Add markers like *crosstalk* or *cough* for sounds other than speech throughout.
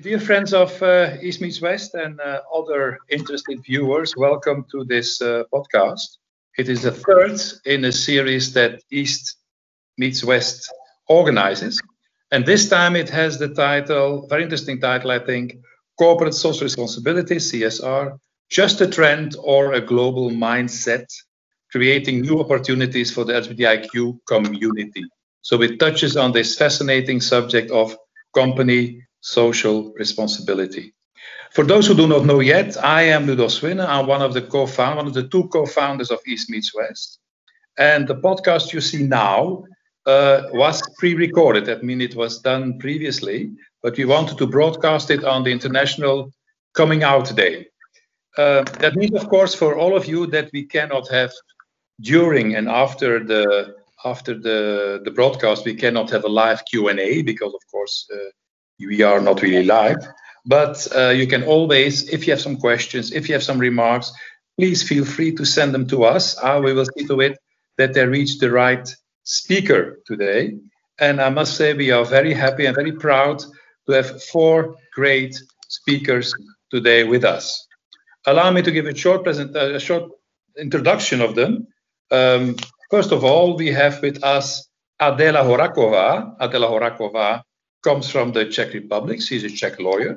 Dear friends of uh, East Meets West and uh, other interested viewers, welcome to this uh, podcast. It is the third in a series that East Meets West organizes. And this time it has the title, very interesting title, I think Corporate Social Responsibility, CSR, just a trend or a global mindset, creating new opportunities for the LGBTIQ community. So it touches on this fascinating subject of company social responsibility. For those who do not know yet, I am Ludo Swinne. I'm one of the co-founders, one of the two co-founders of East Meets West. And the podcast you see now uh, was pre-recorded. That means it was done previously, but we wanted to broadcast it on the International Coming Out Day. Uh, that means, of course, for all of you that we cannot have during and after the after the the broadcast, we cannot have a live Q and A because, of course, uh, we are not really live. But uh, you can always, if you have some questions, if you have some remarks, please feel free to send them to us. Uh, we will see to it that they reach the right speaker today. And I must say, we are very happy and very proud to have four great speakers today with us. Allow me to give a short, present, uh, a short introduction of them. Um, first of all, we have with us Adela Horakova. Adela Horakova comes from the Czech Republic. She's a Czech lawyer.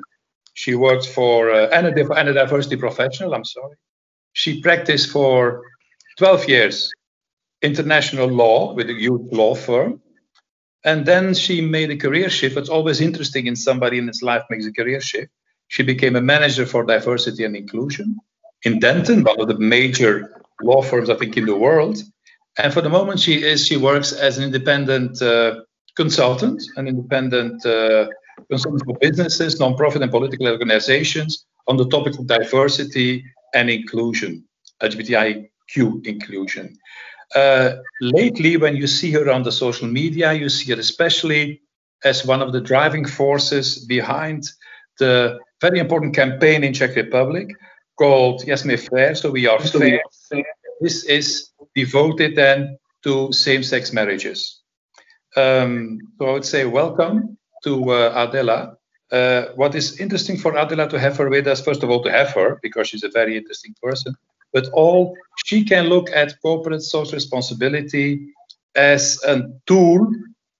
She worked for uh, and, a, and a diversity professional. I'm sorry. She practiced for 12 years international law with a huge law firm. And then she made a career shift. It's always interesting in somebody in his life makes a career shift. She became a manager for diversity and inclusion in Denton, one of the major law firms, I think, in the world. And for the moment, she is she works as an independent uh, consultant, an independent uh, consultant for businesses, nonprofit, and political organizations on the topic of diversity and inclusion, LGBTIQ inclusion. Uh, lately, when you see her on the social media, you see her especially as one of the driving forces behind the very important campaign in Czech Republic called Jsme Fér, so we are fair. This is devoted then to same-sex marriages. Um, so I would say welcome to uh, Adela. Uh, what is interesting for Adela to have her with us, first of all, to have her because she's a very interesting person, but all she can look at corporate social responsibility as a tool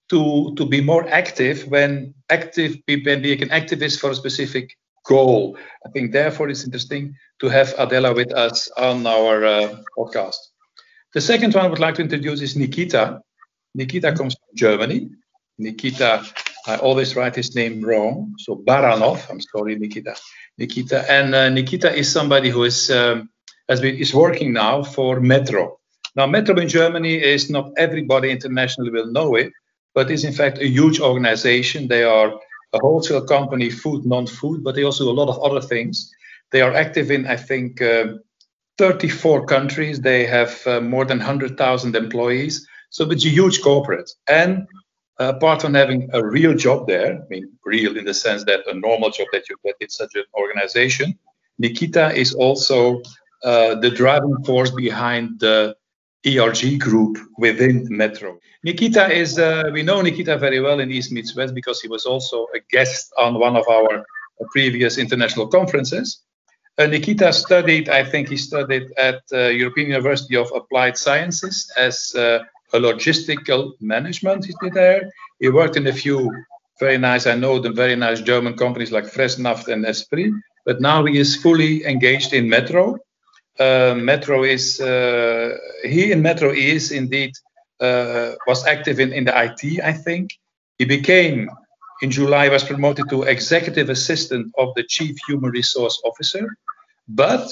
to to be more active when active when being an activist for a specific goal. I think therefore it's interesting to have Adela with us on our uh, podcast. The second one I would like to introduce is Nikita. Nikita comes from Germany. Nikita, I always write his name wrong. So Baranov, I'm sorry, Nikita. Nikita. And uh, Nikita is somebody who is, um, has been, is working now for Metro. Now, Metro in Germany is not everybody internationally will know it, but is in fact a huge organization. They are a wholesale company, food, non-food, but they also do a lot of other things. They are active in, I think, uh, 34 countries. They have uh, more than 100,000 employees. So it's a huge corporate. And uh, apart from having a real job there, I mean, real in the sense that a normal job that you get in such an organization, Nikita is also uh, the driving force behind the ERG group within Metro. Nikita is, uh, we know Nikita very well in East Meets West because he was also a guest on one of our previous international conferences. Uh, Nikita studied, I think he studied at uh, European University of Applied Sciences as uh, a logistical management he did there. He worked in a few very nice, I know them very nice German companies like Fressnapf and Esprit, but now he is fully engaged in Metro. Uh, Metro is, uh, he in Metro is indeed, uh, was active in, in the IT, I think. He became, in July, was promoted to executive assistant of the chief human resource officer. But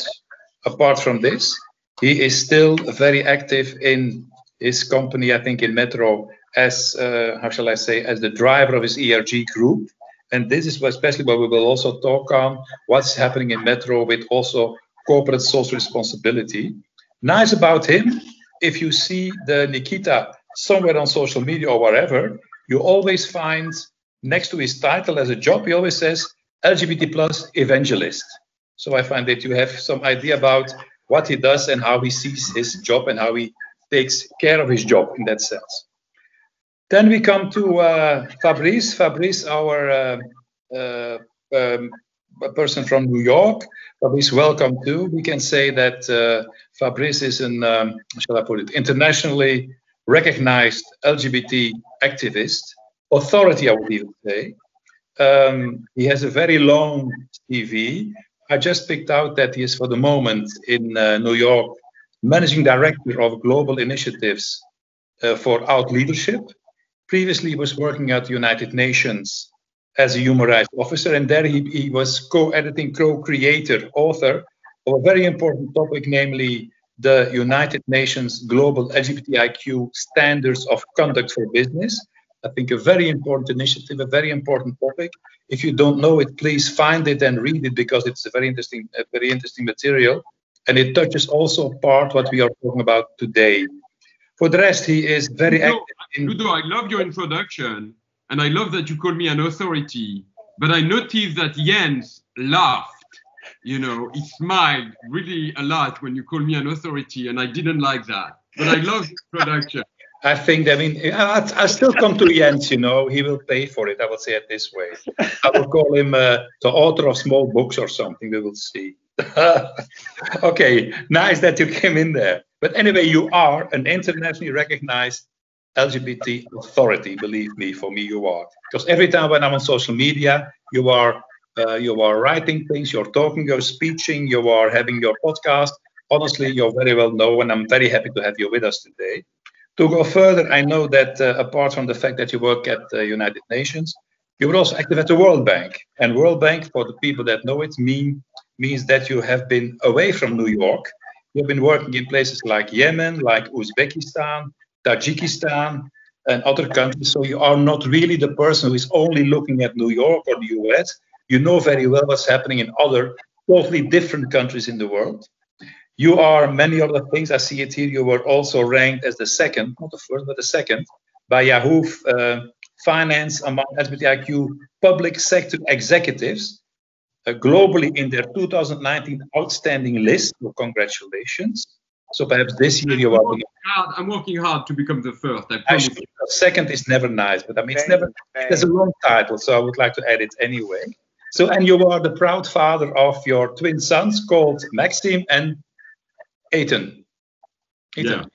apart from this, he is still very active in his company, I think, in Metro as uh, how shall I say, as the driver of his ERG group. And this is especially what we will also talk on what's happening in Metro with also corporate social responsibility. Nice about him, if you see the Nikita somewhere on social media or wherever, you always find next to his title as a job, he always says LGBT plus evangelist. So I find that you have some idea about what he does and how he sees his job and how he takes care of his job in that sense. Then we come to uh, Fabrice. Fabrice, our uh, uh, um, person from New York. Fabrice, welcome too. We can say that uh, Fabrice is an, um, shall I put it, internationally recognized LGBT activist, authority, I would even say. Um, he has a very long CV. I just picked out that he is, for the moment, in uh, New York, managing director of global initiatives uh, for out leadership. Previously, he was working at the United Nations as a human rights officer, and there he, he was co-editing, co-creator, author of a very important topic, namely the United Nations Global LGBTIQ Standards of Conduct for Business. I think a very important initiative, a very important topic. If you don't know it, please find it and read it because it's a very interesting, a very interesting material, and it touches also part what we are talking about today. For the rest, he is very Ludo, active. In, Ludo, I love your introduction, and I love that you call me an authority. But I noticed that Jens laughed. You know, he smiled really a lot when you call me an authority, and I didn't like that. But I love the introduction. *laughs* I think, I mean, I, I still come to Jens, you know, he will pay for it. I will say it this way. I will call him uh, the author of small books or something. We will see. *laughs* okay, nice that you came in there. But anyway, you are an internationally recognized LGBT authority. Believe me, for me, you are. Because every time when I'm on social media, you are uh, you are writing things, you're talking, you're speaking, you are having your podcast. Honestly, you're very well known, and I'm very happy to have you with us today. To go further, I know that uh, apart from the fact that you work at the United Nations, you were also active at the World Bank. And World Bank, for the people that know it, mean, means that you have been away from New York. You've been working in places like Yemen, like Uzbekistan, Tajikistan, and other countries. So you are not really the person who is only looking at New York or the US. You know very well what's happening in other totally different countries in the world. You are many other things. I see it here. You were also ranked as the second, not the first, but the second by Yahoo uh, Finance among LGBTIQ public sector executives globally in their 2019 outstanding list. So congratulations. So perhaps this year you I'm are working hard, I'm working hard to become the first. I promise. Actually, second is never nice, but I mean, it's Thank never. you, There's a long title, so I would like to add it anyway. So, and you are the proud father of your twin sons called Maxim and Ethan. Ethan.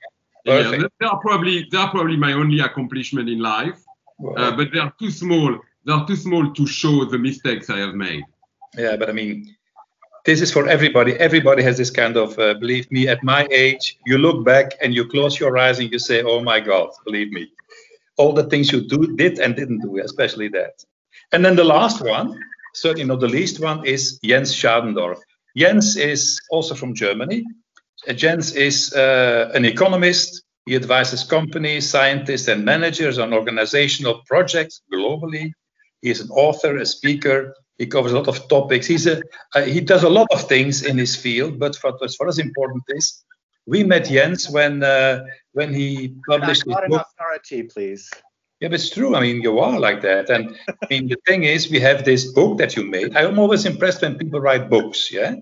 Yeah, Perfect. they are probably they are probably my only accomplishment in life, uh, but they are too small. They are too small to show the mistakes I have made. Yeah, but I mean, this is for everybody. Everybody has this kind of, uh, believe me, at my age, you look back and you close your eyes and you say, oh my God, believe me. All the things you do, did and didn't do, especially that. And then the last one, certainly not the least one, is Jens Schadendorf. Jens is also from Germany. Uh, Jens is uh, an economist. He advises companies, scientists, and managers on organizational projects globally. He is an author, a speaker. He covers a lot of topics. He's a uh, he does a lot of things in his field. But what was for us important is we met Jens when uh, when he published his not book. authority, please. Yeah, but it's true. I mean, you are like that. And I mean, the thing is, we have this book that you made. I'm always impressed when people write books, yeah?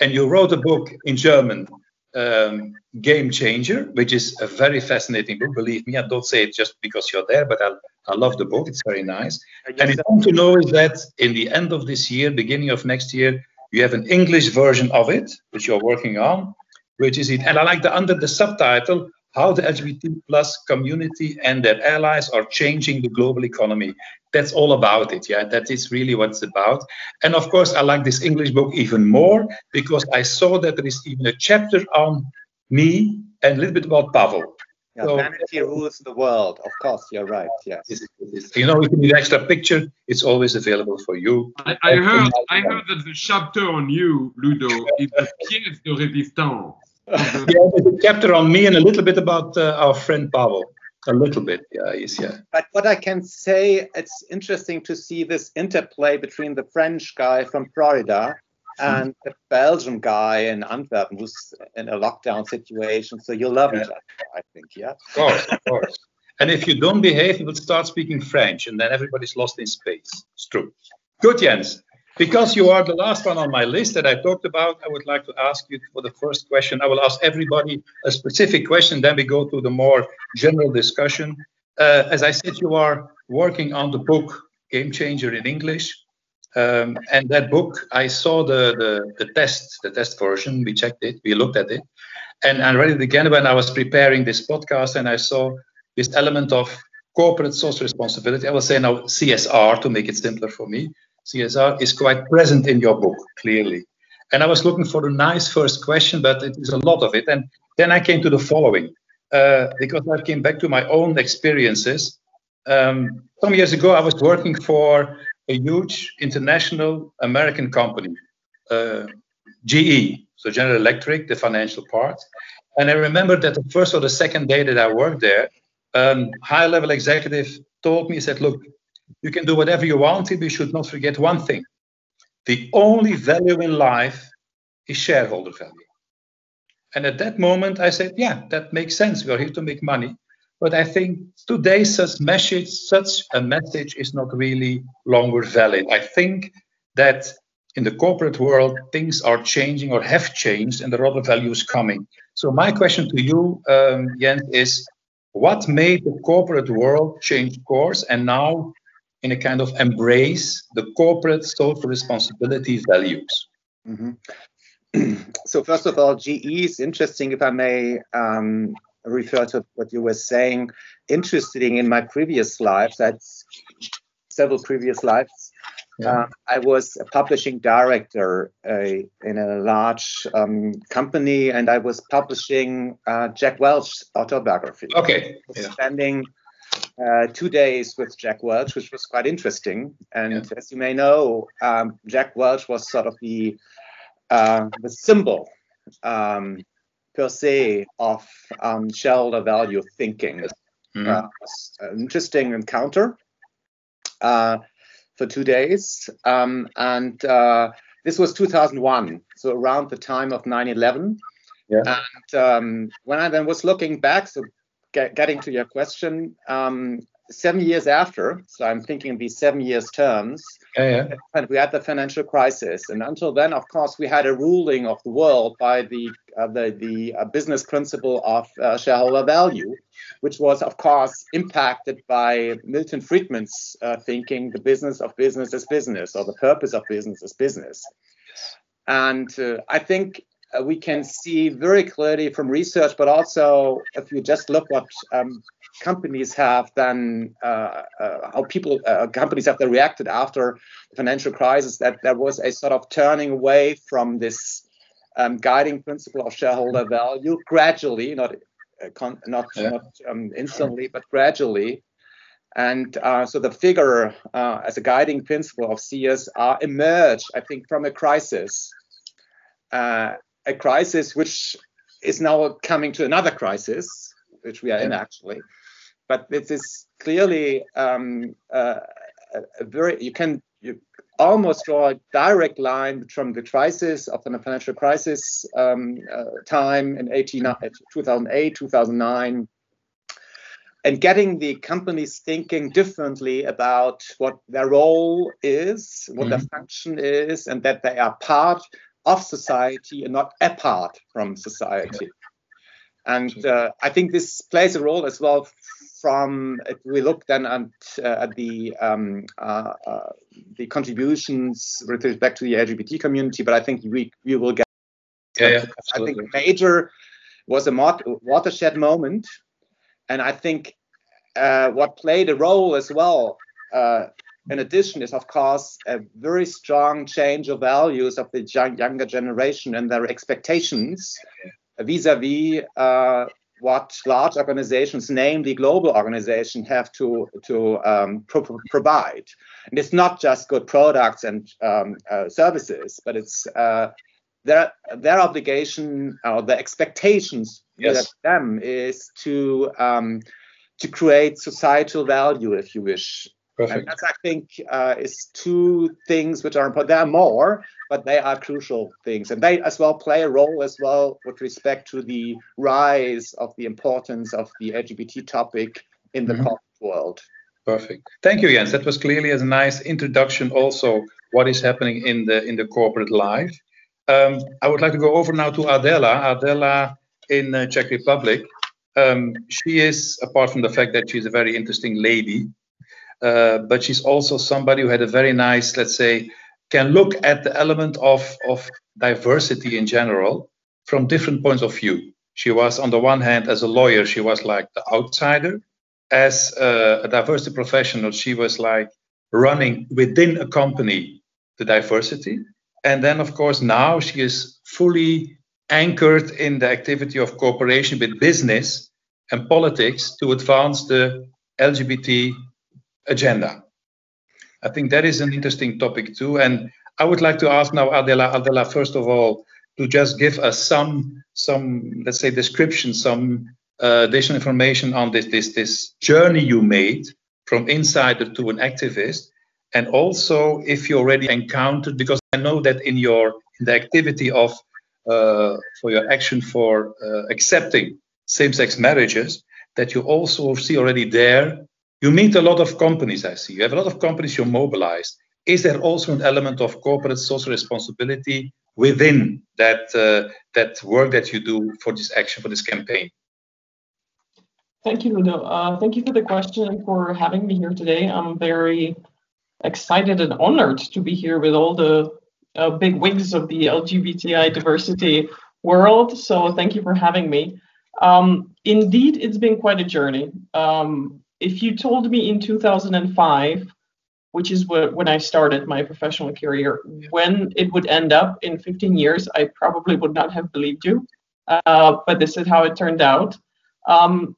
And you wrote a book in German, um, Game Changer, which is a very fascinating book. Believe me, I don't say it just because you're there, but I, I love the book. It's very nice. And important to know is that in the end of this year, beginning of next year, you have an English version of it, which you're working on, which is it. And I like the under the subtitle, how the LGBT plus community and their allies are changing the global economy. That's all about it. Yeah, that is really what it's about. And of course, I like this English book even more because I saw that there is even a chapter on me and a little bit about Pavel. Yeah, so- vanity rules the world. Of course, you're right. Yes. This is- this is- You know, if you need an extra picture, it's always available for you. I, I heard I heard that the chapter on you, Ludo, is the pièce de résistance. *laughs* Yeah, there's a chapter on me and a little bit about uh, our friend Pavel. A little bit, yeah, he's yeah. But what I can say, it's interesting to see this interplay between the French guy from Florida and the Belgian guy in Antwerp who's in a lockdown situation. So you'll love each other, I think. Yeah. Of course, of course. And if you don't behave, you will start speaking French, and then everybody's lost in space. It's true. Good, Jens. Because you are the last one on my list that I talked about, I would like to ask you for the first question. I will ask everybody a specific question, then we go to the more general discussion. Uh, as I said, you are working on the book Game Changer in English. Um, and that book, I saw the, the, the test, the test version. We checked it, we looked at it, and I read it again when I was preparing this podcast, and I saw this element of corporate social responsibility. I will say now CSR to make it simpler for me. CSR is quite present in your book, clearly. And I was looking for a nice first question, but it is a lot of it. And then I came to the following, uh, because I came back to my own experiences. Um, some years ago, I was working for a huge international American company, uh, GE, so General Electric, the financial part. And I remember that the first or the second day that I worked there, um, high level executive told me, he said, look, you can do whatever you want, but you should not forget one thing. The only value in life is shareholder value. And at that moment, I said, yeah, that makes sense. We are here to make money. But I think today such message, such a message is not really longer valid. I think that in the corporate world, things are changing or have changed, and there are other values coming. So my question to you, um, Jens, is what made the corporate world change course and now in a kind of embrace the corporate social responsibility values? Mm-hmm. *clears throat* so first of all, GE is interesting, if I may um, refer to what you were saying. Interesting in my previous lives, that's several previous lives. Yeah. Uh, I was a publishing director uh, in a large um, company, and I was publishing uh, Jack Welch's autobiography. Okay. Yeah. Spending uh, two days with Jack Welch, which was quite interesting. And yeah. as you may know, um, Jack Welch was sort of the uh, the symbol um, per se of um, shareholder value thinking. Mm-hmm. Uh, an interesting encounter uh, for two days. Um, and uh, this was 2001, so around the time of 9 11. Yeah. And um, when I then was looking back, so get, getting to your question, um, seven years after, so I'm thinking these seven years terms, yeah, yeah. we had the financial crisis, and until then, of course, we had a ruling of the world by the uh, the, the uh, business principle of uh, shareholder value, which was, of course, impacted by Milton Friedman's uh, thinking: the business of business is business, or the purpose of business is business. And uh, I think uh, we can see very clearly from research, but also if you just look what um, companies have done, uh, uh, how people, uh, companies have then reacted after the financial crisis, that there was a sort of turning away from this um, guiding principle of shareholder value gradually, not uh, con- not, yeah. not um, instantly, but gradually. And uh, so the figure uh, as a guiding principle of CSR emerged, I think, from a crisis, a crisis which is now coming to another crisis, which we are in actually, but this is clearly um, uh, a very you can you almost draw a direct line from the crisis of the financial crisis um, uh, time in 18, 2008 2009 and getting the companies thinking differently about what their role is what mm-hmm. their function is and that they are part of society and not apart from society and uh, I think this plays a role as well from if we look then at, uh, at the um, uh, uh, the contributions with respect to the LGBT community, but I think we we will get. Yeah, yeah I think major was a watershed moment, and I think uh, what played a role as well. Uh, in addition, is of course a very strong change of values of the young, younger generation and their expectations vis-a-vis uh, what large organizations, namely global organizations, have to to um, pro- provide. And it's not just good products and um, uh, services, but it's uh, their their obligation or the expectations yes. them is to um, to create societal value, if you wish, Perfect. And that's, I think, uh, is two things which are important. There are more, but they are crucial things, and they as well play a role as well with respect to the rise of the importance of the LGBT topic in the mm-hmm. corporate world. Perfect. Thank you, Jens. That was clearly a nice introduction. Also, what is happening in the in the corporate life. Um, I would like to go over now to Adela. Adela in uh, Czech Republic. Um, she is, apart from the fact that she's a very interesting lady, uh, but she's also somebody who had a very nice, let's say, can look at the element of, of diversity in general from different points of view. She was, on the one hand, as a lawyer, she was like the outsider. As a, a diversity professional, she was like running within a company the diversity. And then, of course, now she is fully anchored in the activity of cooperation with business and politics to advance the LGBT agenda. I think that is an interesting topic too. And I would like to ask now Adela, Adela, first of all, to just give us some, some let's say, description, some uh, additional information on this, this, this journey you made from insider to an activist, and also if you already encountered, because I know that in your in the activity of uh, for your action for uh, accepting same-sex marriages, that you also see already there. You meet a lot of companies. I see you have a lot of companies you mobilize. Is there also an element of corporate social responsibility within that uh, that work that you do for this action for this campaign? Thank you, Ludo. Uh, thank you for the question and for having me here today. I'm very excited and honored to be here with all the uh, big wigs of the LGBTI diversity world. So thank you for having me. Um, indeed, it's been quite a journey. Um, if you told me in 2005, which is what, when I started my professional career, when it would end up in 15 years, I probably would not have believed you. Uh, but this is how it turned out. Um,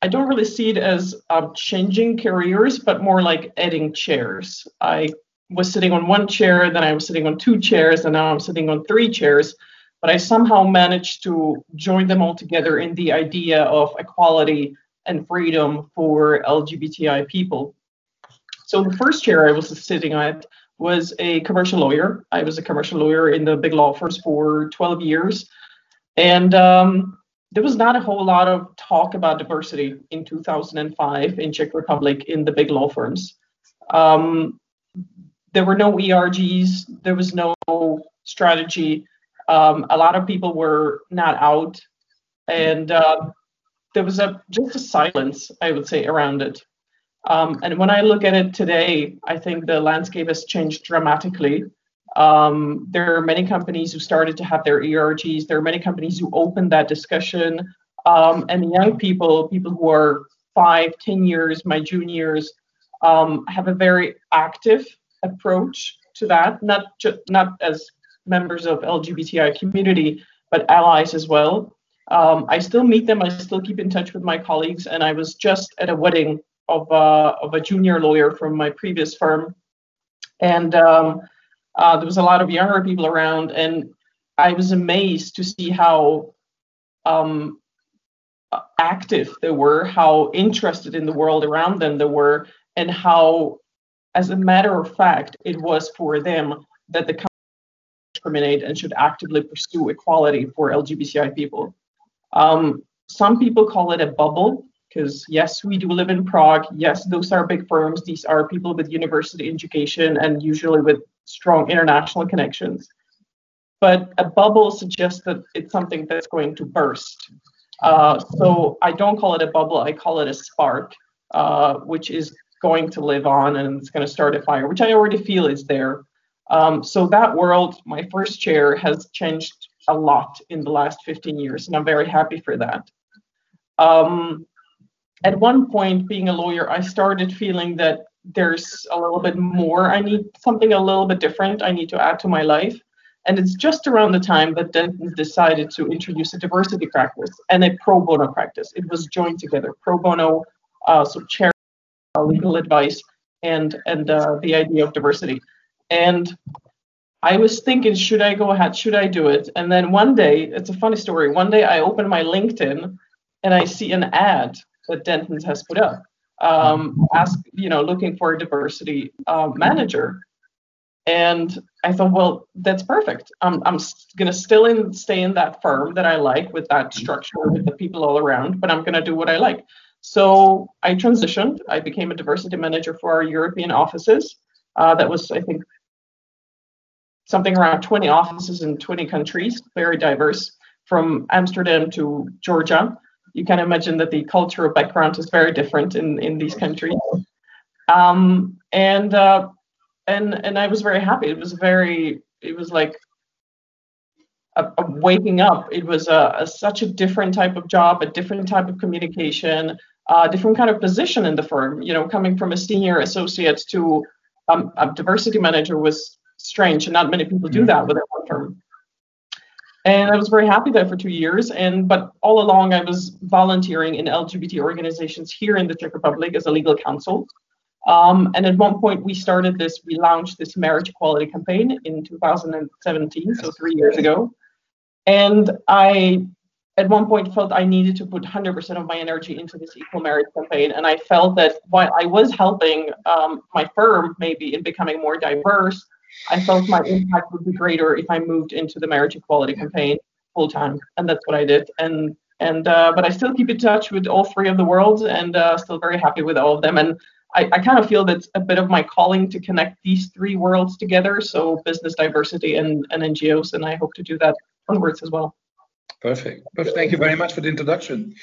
I don't really see it as um, changing careers, but more like adding chairs. I was sitting on one chair, then I was sitting on two chairs, and now I'm sitting on three chairs. But I somehow managed to join them all together in the idea of equality and freedom for LGBTI people. So the first chair I was sitting at was a commercial lawyer. I was a commercial lawyer in the big law firms for 12 years. And um, there was not a whole lot of talk about diversity in 2005 in Czech Republic in the big law firms. Um, there were no ERGs, there was no strategy. Um, a lot of people were not out, and uh, there was a just a silence, I would say, around it. Um, and when I look at it today, I think the landscape has changed dramatically. Um, there are many companies who started to have their ERGs. There are many companies who opened that discussion. Um, and young people, people who are five, ten years, my juniors, um, have a very active approach to that, not just not as members of LGBTI community, but allies as well. Um, I still meet them. I still keep in touch with my colleagues. And I was just at a wedding of, uh, of a junior lawyer from my previous firm. And um, uh, there was a lot of younger people around, and I was amazed to see how um, active they were, how interested in the world around them they were, and how, as a matter of fact, it was for them that the company discriminate and should actively pursue equality for LGBTI people. Um, some people call it a bubble because yes, we do live in Prague. Yes, those are big firms. These are people with university education and usually with strong international connections. But a bubble suggests that it's something that's going to burst. Uh, so I don't call it a bubble, I call it a spark, uh, which is going to live on and it's going to start a fire, which I already feel is there. Um, so that world, my first chair, has changed a lot in the last 15 years, and I'm very happy for that. Um, at one point, being a lawyer, I started feeling that there's a little bit more. I need something a little bit different. I need to add to my life. And it's just around the time that Denton decided to introduce a diversity practice and a pro bono practice. It was joined together, pro bono, uh, so chair uh, legal advice, and and uh, the idea of diversity. And I was thinking, should I go ahead? Should I do it? And then one day, it's a funny story. One day, I open my LinkedIn and I see an ad that Denton's has put up um, ask, you know, looking for a diversity uh, manager. And I thought, well, that's perfect. I'm, I'm to still in, stay in that firm that I like with that structure, with the people all around, but I'm to do what I like. So I transitioned. I became a diversity manager for our European offices. Uh, that was, I think, something around 20 offices in 20 countries, very diverse, from Amsterdam to Georgia you can imagine that the cultural background is very different in, in these countries. Um, and uh, and and I was very happy. It was very it was like a, a waking up. It was a, a, such a different type of job, a different type of communication, a different kind of position in the firm. You know, coming from a senior associate to um, a diversity manager was strange, and not many people do that with within one firm. And I was very happy there for two years. And but all along, I was volunteering in LGBT organizations here in the Czech Republic as a legal counsel. Um, and at one point, we started this, we launched this marriage equality campaign in 2017, so three years ago. And I, at one point, felt I needed to put 100% of my energy into this equal marriage campaign. And I felt that while I was helping um, my firm maybe in becoming more diverse, I felt my impact would be greater if I moved into the marriage equality campaign full time. And that's what I did. And and uh, but I still keep in touch with all three of the worlds and uh, still very happy with all of them. And I, I kind of feel that's a bit of my calling to connect these three worlds together. So business diversity and, and NGOs, and I hope to do that onwards as well. Perfect. Perfect. Thank you very much for the introduction.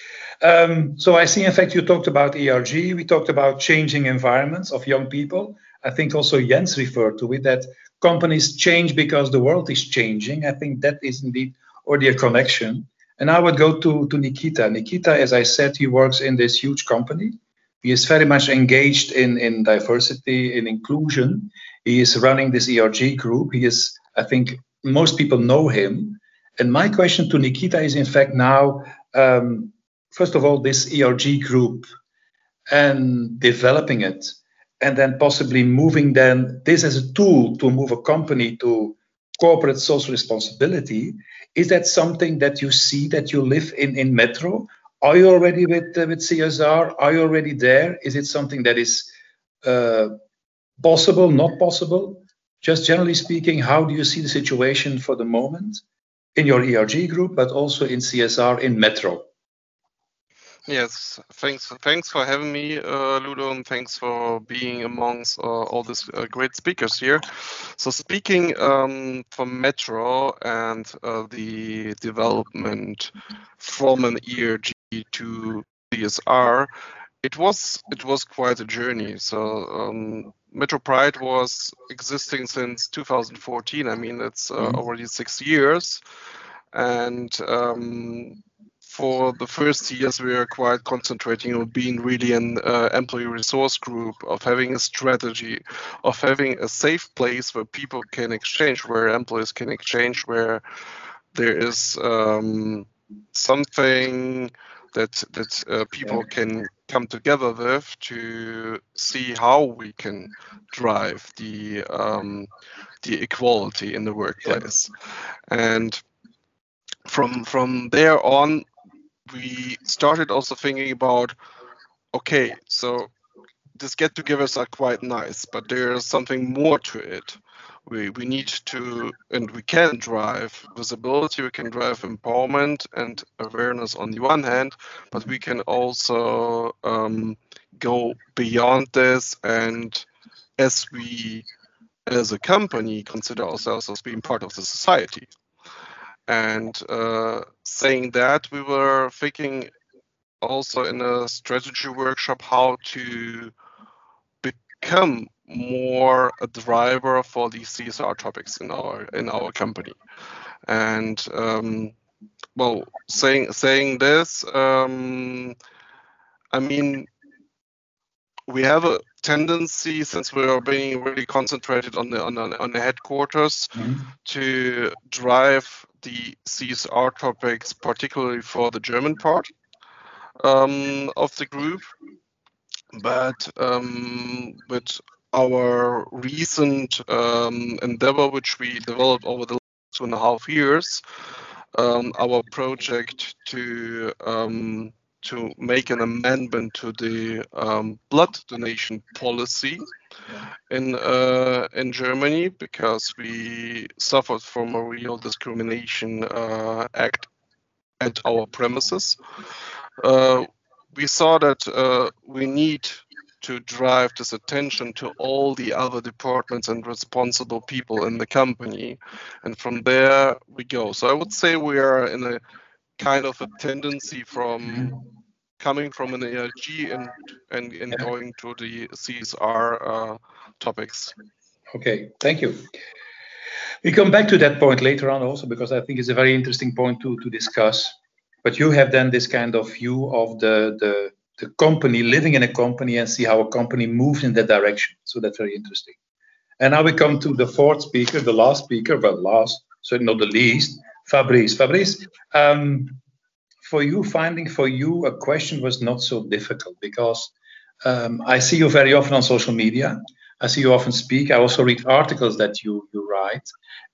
Um, so I see, in fact, you talked about ERG. We talked about changing environments of young people. I think also Jens referred to it that companies change because the world is changing. I think that is indeed already a connection. And I would go to, to Nikita. Nikita, as I said, he works in this huge company. He is very much engaged in, in diversity, in inclusion. He is running this ERG group. He is, I think, most people know him. And my question to Nikita is, in fact, now, um, first of all, this ERG group and developing it, and then possibly moving then this as a tool to move a company to corporate social responsibility. Is that something that you see that you live in in Metro? Are you already with uh, with CSR? Are you already there? Is it something that is uh, possible, not possible? Just generally speaking, how do you see the situation for the moment? in your ERG group, but also in CSR in Metro. Yes, thanks. Thanks for having me, uh, Ludo, and thanks for being amongst uh, all these uh, great speakers here. So, speaking um, from Metro and uh, the development from an ERG to CSR, it was it was quite a journey. So, um, Metro Pride was existing since 2014. I mean, it's uh, mm-hmm. already six years. And um, for the first years, we are quite concentrating on being really an uh, employee resource group, of having a strategy, of having a safe place where people can exchange, where employees can exchange, where there is um, something that that uh, people can come together with to see how we can drive the um, the equality in the workplace, and from from there on, we started also thinking about, okay, so these get-togethers are quite nice, but there's something more to it. We, we need to and we can drive visibility we can drive empowerment and awareness on the one hand but we can also um, go beyond this and as we as a company consider ourselves as being part of the society and uh, saying that we were thinking also in a strategy workshop how to become more a driver for these CSR topics in our in our company. And um, well, saying saying this, um, I mean, we have a tendency since we are being really concentrated on the on the, on the headquarters mm-hmm. to drive the CSR topics, particularly for the German part um, of the group. But um, with our recent um, endeavor, which we developed over the last two and a half years, um, our project to um, to make an amendment to the um, blood donation policy in uh, in Germany because we suffered from a real discrimination uh, act at our premises. Uh, we saw that uh, we need to drive this attention to all the other departments and responsible people in the company. And from there we go. So I would say we are in a kind of a tendency from coming from an ERG and and, and going to the CSR uh, topics. Okay, thank you. We come back to that point later on also because I think it's a very interesting point to, to discuss. But you have then this kind of view of the, the, the company, living in a company and see how a company moves in that direction. So that's very interesting. And now we come to the fourth speaker, the last speaker, well, last, certainly not the least, Fabrice. Fabrice, um, for you, finding for you a question was not so difficult because um, I see you very often on social media. I see you often speak. I also read articles that you, you write.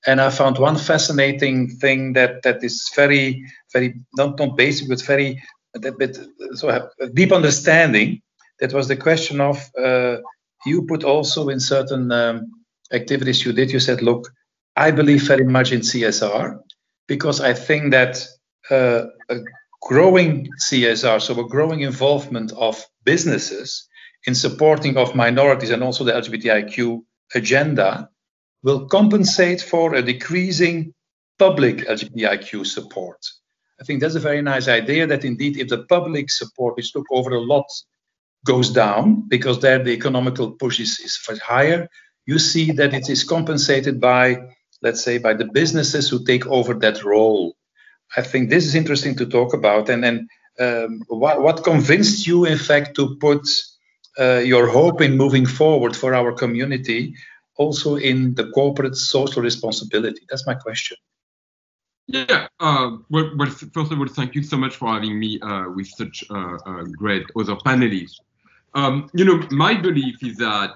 And I found one fascinating thing that, that is very, very, not, not basic, but very, that bit, so a deep understanding. That was the question of, uh, you put also in certain um, activities you did, you said, look, I believe very much in CSR because I think that uh, a growing CSR, so a growing involvement of businesses in supporting of minorities and also the LGBTIQ agenda will compensate for a decreasing public LGBTIQ support. I think that's a very nice idea that indeed if the public support, which took over a lot, goes down because there the economical push is, is higher, you see that it is compensated by, let's say, by the businesses who take over that role. I think this is interesting to talk about. And then um, what, what convinced you, in fact, to put uh, your hope in moving forward for our community also in the corporate social responsibility? That's my question. Yeah, uh, well, well, first of all, thank you so much for having me uh, with such uh, uh great other panelists. Um, you know, my belief is that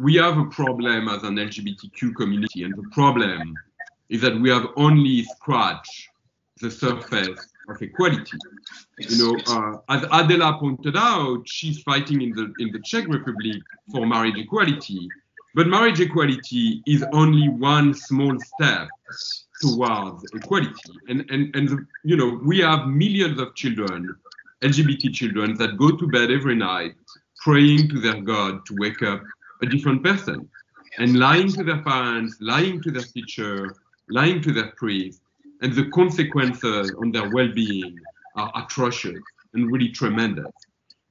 we have a problem as an LGBTQ community, and the problem is that we have only scratched the surface of equality. You know, uh, as Adela pointed out, she's fighting in the in the Czech Republic for marriage equality, but marriage equality is only one small step towards equality. And and and the, you know, we have millions of children, LGBT children, that go to bed every night praying to their God to wake up a different person, and lying to their parents, lying to their teacher, lying to their priest and the consequences on their well-being are atrocious and really tremendous.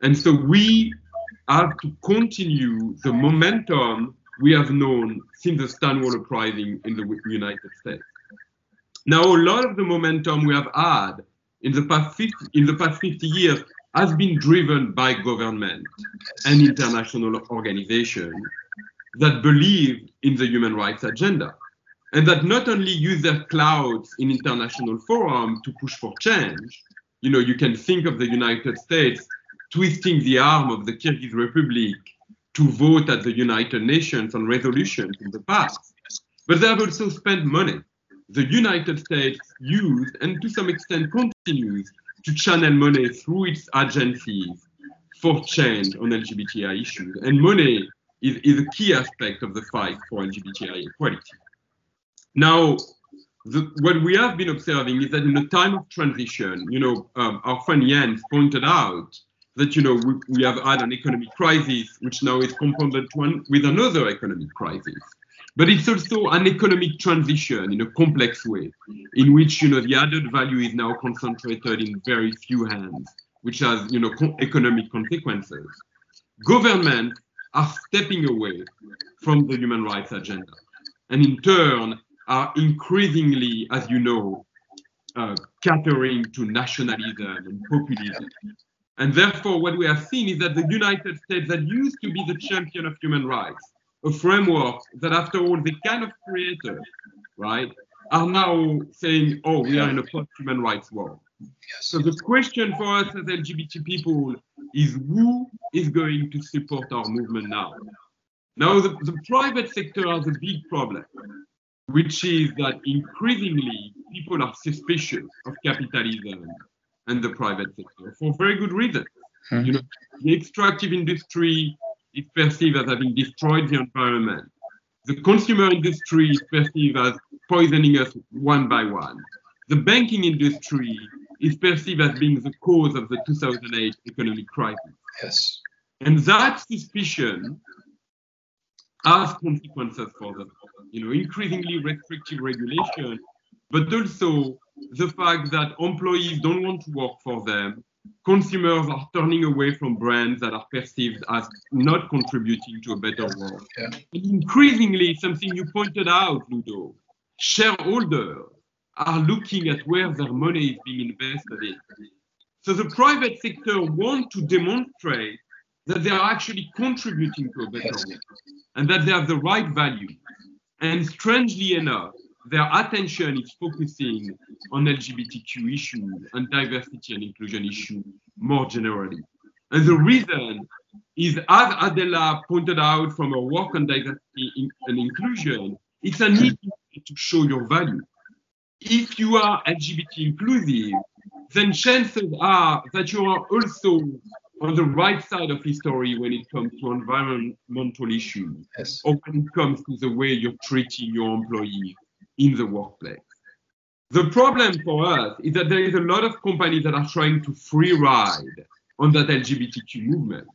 And so we have to continue the momentum we have known since the Stonewall uprising in the United States. Now, a lot of the momentum we have had in the past 50, in the past 50 years has been driven by government and international organizations that believe in the human rights agenda and that not only use their clouds in international forum to push for change, you know, you can think of the United States twisting the arm of the Kyrgyz Republic to vote at the United Nations on resolutions in the past. But they have also spent money. The United States used, and to some extent continues, to channel money through its agencies for change on LGBTI issues. And money is, is a key aspect of the fight for LGBTI equality. Now, the, what we have been observing is that in a time of transition, you know, um, our friend Jens pointed out that, you know, we, we have had an economic crisis, which now is compounded one, with another economic crisis. But it's also an economic transition in a complex way, in which, you know, the added value is now concentrated in very few hands, which has, you know, co economic consequences. Governments are stepping away from the human rights agenda. And in turn, are increasingly, as you know, uh, catering to nationalism and populism. And therefore, what we have seen is that the United States, that used to be the champion of human rights, a framework that, after all, the kind of created, right, are now saying, oh, we are in a post-human rights world. So the question for us as LGBT people is who is going to support our movement now? Now, the, the private sector has a big problem which is that increasingly people are suspicious of capitalism and the private sector for very good reasons. Mm-hmm. You know, the extractive industry is perceived as having destroyed the environment. The consumer industry is perceived as poisoning us one by one. The banking industry is perceived as being the cause of the 2008 economic crisis. Yes. And that suspicion has consequences for them. You know, increasingly restrictive regulation, but also the fact that employees don't want to work for them consumers are turning away from brands that are perceived as not contributing to a better world. Yeah. And increasingly, something you pointed out, Ludo, shareholders are looking at where their money is being invested in. So the private sector want to demonstrate that they are actually contributing to a better world and that they have the right value. And strangely enough, their attention is focusing on LGBTQ issues and diversity and inclusion issues more generally. And the reason is, as Adela pointed out from her work on diversity and inclusion, it's an easy to show your value. If you are LGBT inclusive, then chances are that you are also on the right side of history when it comes to environmental issues Yes. or when it comes to the way you're treating your employees in the workplace. The problem for us is that there is a lot of companies that are trying to free ride on that LGBTQ movement.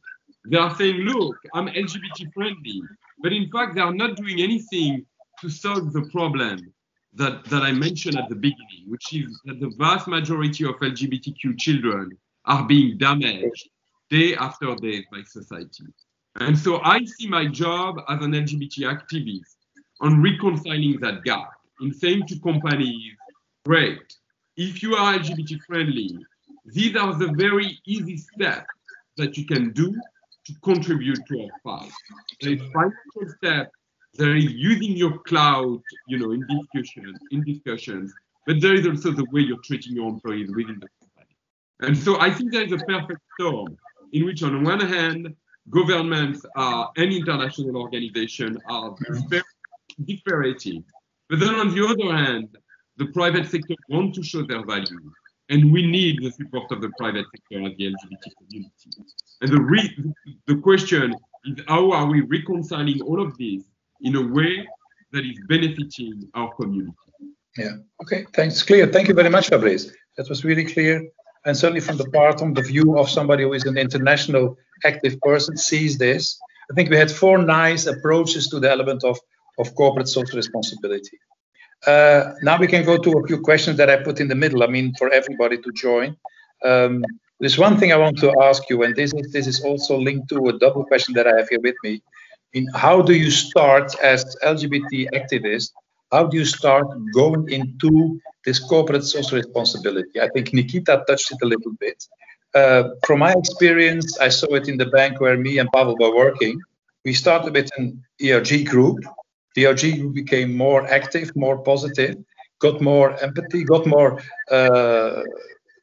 They are saying, look, I'm LGBT friendly, but in fact, they are not doing anything to solve the problem that, that I mentioned at the beginning, which is that the vast majority of LGBTQ children are being damaged day after day by society. And so I see my job as an LGBT activist on reconciling that gap in saying to companies, great, if you are LGBT friendly, these are the very easy steps that you can do to contribute to our fight. There is financial step, there is using your cloud, you know, in discussions, in discussions, but there is also the way you're treating your employees within the company. And so I think there is a perfect storm in which on one hand, governments are, and international organizations are disparating. But then on the other hand, the private sector want to show their value. And we need the support of the private sector and the LGBT community. And the, re- the question is how are we reconciling all of this in a way that is benefiting our community? Yeah. Okay. Thanks. Clear. Thank you very much, Fabrice. That was really clear. And certainly from the part on the view of somebody who is an international active person sees this. I think we had four nice approaches to the element of, of corporate social responsibility. Uh, now we can go to a few questions that I put in the middle. I mean, for everybody to join. Um, there's one thing I want to ask you, and this is this is also linked to a double question that I have here with me. In how do you start as LGBT activist? How do you start going into this corporate social responsibility? I think Nikita touched it a little bit. Uh, from my experience, I saw it in the bank where me and Pavel were working. We started with an ERG group. ERG became more active, more positive, got more empathy, got more uh,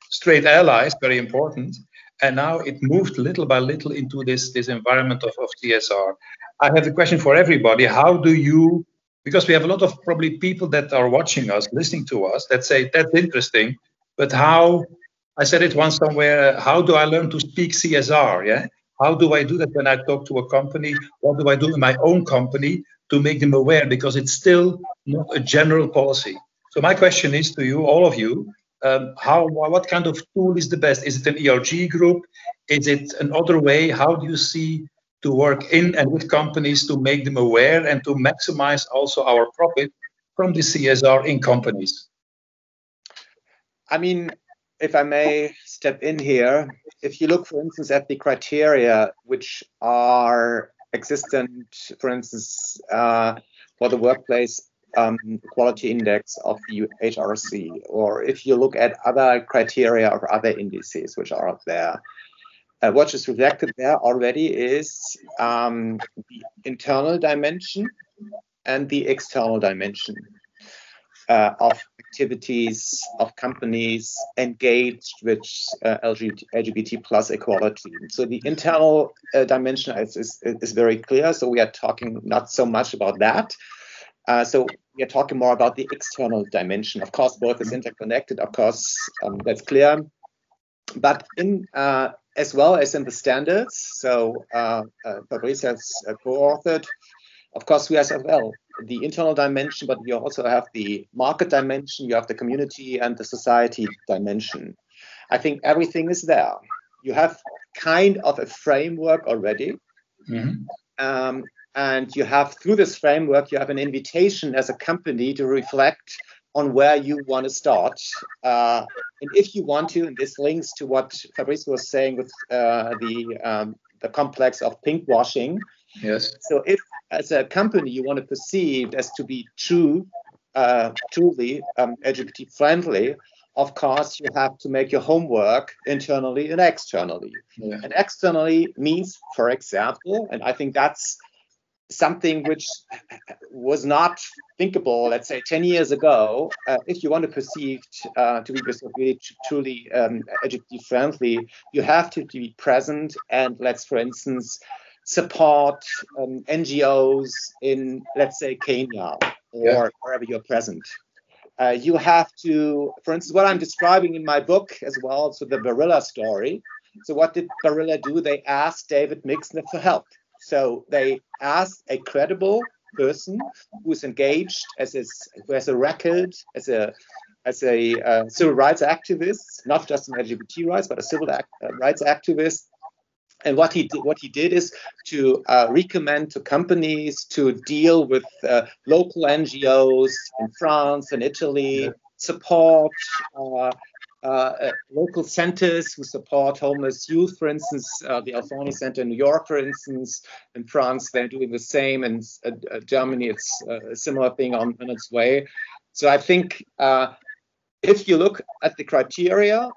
straight allies, very important. And now it moved little by little into this, this environment of, of CSR. I have a question for everybody. How do you, because we have a lot of probably people that are watching us, listening to us, that say, that's interesting, but how, I said it once somewhere, how do I learn to speak CSR? Yeah. How do I do that when I talk to a company? What do I do in my own company to make them aware? Because it's still not a general policy. So my question is to you, all of you, um, how what kind of tool is the best? Is it an ERG group? Is it another way? How do you see to work in and with companies to make them aware and to maximize also our profit from the CSR in companies? I mean, if I may step in here, if you look, for instance, at the criteria which are existent, for instance, uh, for the workplace um, quality index of the HRC, or if you look at other criteria or other indices which are out there, uh, what is reflected there already is um, the internal dimension and the external dimension uh, of activities of companies engaged with uh, LGBT, LGBT plus equality. So the internal uh, dimension is, is, is very clear. So we are talking not so much about that. Uh, so we are talking more about the external dimension. Of course, both is interconnected. Of course, um, that's clear. But in uh, as well as in the standards, so uh, uh, Fabrice has co-authored. Of course, we as well the internal dimension, but you also have the market dimension, you have the community and the society dimension. I think everything is there. You have kind of a framework already. Mm-hmm. Um, and you have, through this framework, you have an invitation as a company to reflect on where you want to start uh, and if you want to, and this links to what Fabrice was saying with uh, the um, the complex of pink washing. Yes. So if as a company you want to perceive as to be true, uh, truly um, LGBT friendly, of course you have to make your homework internally and externally. Yeah. And externally means, for example, and I think that's something which was not thinkable, let's say, 10 years ago. Uh, if you want to perceive uh, to be really truly um, LGBT friendly, you have to be present and let's, for instance, support um, NGOs in, let's say, Kenya or Yeah. wherever you're present. Uh, you have to, for instance, what I'm describing in my book as well, so the Barilla story. So what did Barilla do? They asked David Mixner for help. So they asked a credible person who's engaged as a, who has a record as a as a uh, civil rights activist, not just an LGBT rights, but a civil ac- uh, rights activist. And what he did, what he did is to uh, recommend to companies to deal with uh, local NGOs in France and Italy, support uh, uh, uh, local centers who support homeless youth, for instance, uh, the Ali Forney Center in New York, for instance. In France, they're doing the same. In uh, Germany, it's uh, a similar thing on, on its way. So I think uh, if you look at the criteria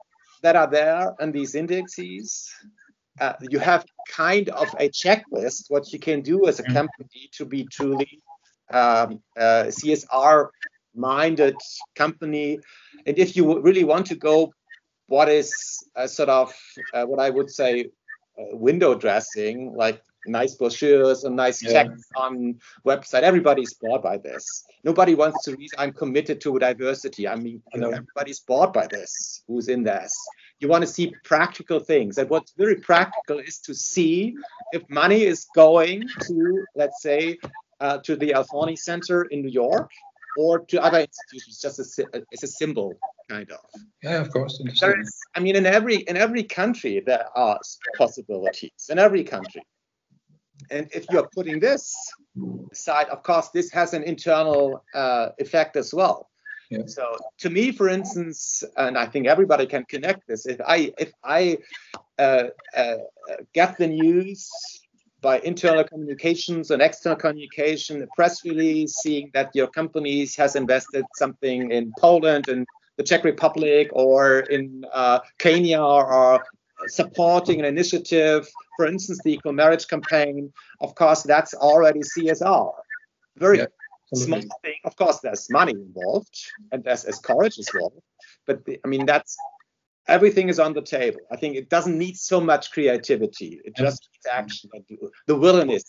that are there and these indexes, uh, you have kind of a checklist what you can do as a Mhm. company to be truly um, uh, CSR minded company. And if you really want to go, what is a sort of uh, what I would say uh, window dressing, like nice brochures and nice Yeah. checks on website. Everybody's bored by this. Nobody wants to read. I'm committed to diversity. I mean, I know. everybody's bored by this. Who's in this? You want to see practical things, and what's very practical is to see if money is going to, let's say, uh, to the Ali Forney Center in New York or to other institutions, just as a, as a symbol, kind of. Yeah, of course. There is, I mean, in every in every country there are possibilities in every country, and if you are putting this aside, of course, this has an internal uh, effect as well. Yeah. So, to me, for instance, and I think everybody can connect this. If I if I uh, uh, get the news by internal communications and external communication, a press release seeing that your company has invested something in Poland and the Czech Republic or in uh, Kenya or supporting an initiative, for instance, the equal marriage campaign, of course, that's already CSR. Very Yeah, small thing. Of course, there's money involved and there's, there's courage as well. But the, I mean, that's everything is on the table. I think it doesn't need so much creativity. It just needs action, the willingness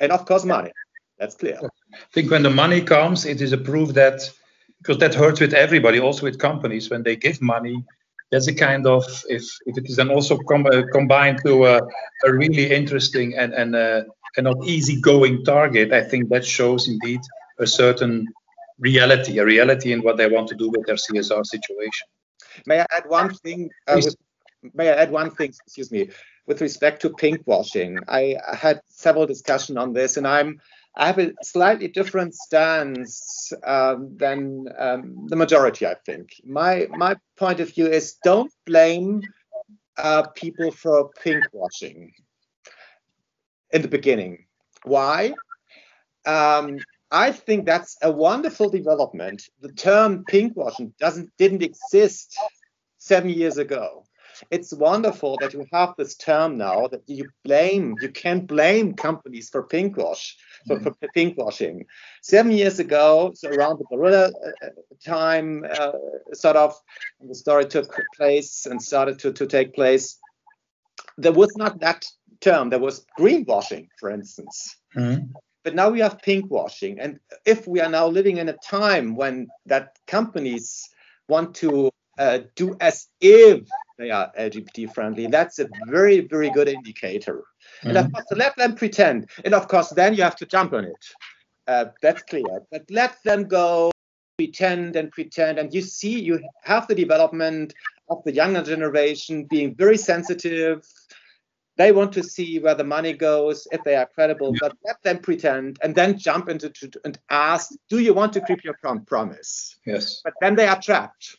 and of course, money. That's clear. I think when the money comes, it is a proof that because that hurts with everybody, also with companies when they give money. That's a kind of if if it is then also com- uh, combined to a, a really interesting and and uh, and not easygoing target. I think that shows indeed a certain reality, a reality in what they want to do with their CSR situation. May I add one thing? Uh, with, may I add one thing? Excuse me. With respect to pinkwashing, I had several discussion on this, and I'm I have a slightly different stance um, than um, the majority. I think my my point of view is don't blame uh, people for pinkwashing in the beginning. Why? Um, I think that's a wonderful development. The term pink washing doesn't didn't exist seven years ago. It's wonderful that you have this term now that you blame you can't blame companies for pink wash for, for pink washing. Seven years ago, so around the Barilla uh, time, uh, sort of, the story took place and started to, to take place. There was not that term. There was greenwashing, for instance. Mhm. But now we have pink washing. And if we are now living in a time when that companies want to uh, do as if they are LGBT friendly, that's a very, very good indicator. And of Mhm. course, let them pretend. And of course, then you have to jump on it. Uh, that's clear. But let them go pretend and pretend. And you see, you have the development of the younger generation being very sensitive. They want to see where the money goes, if they are credible, but let them pretend and then jump into to, and ask, do you want to keep your prom- promise? Yes. But then they are trapped.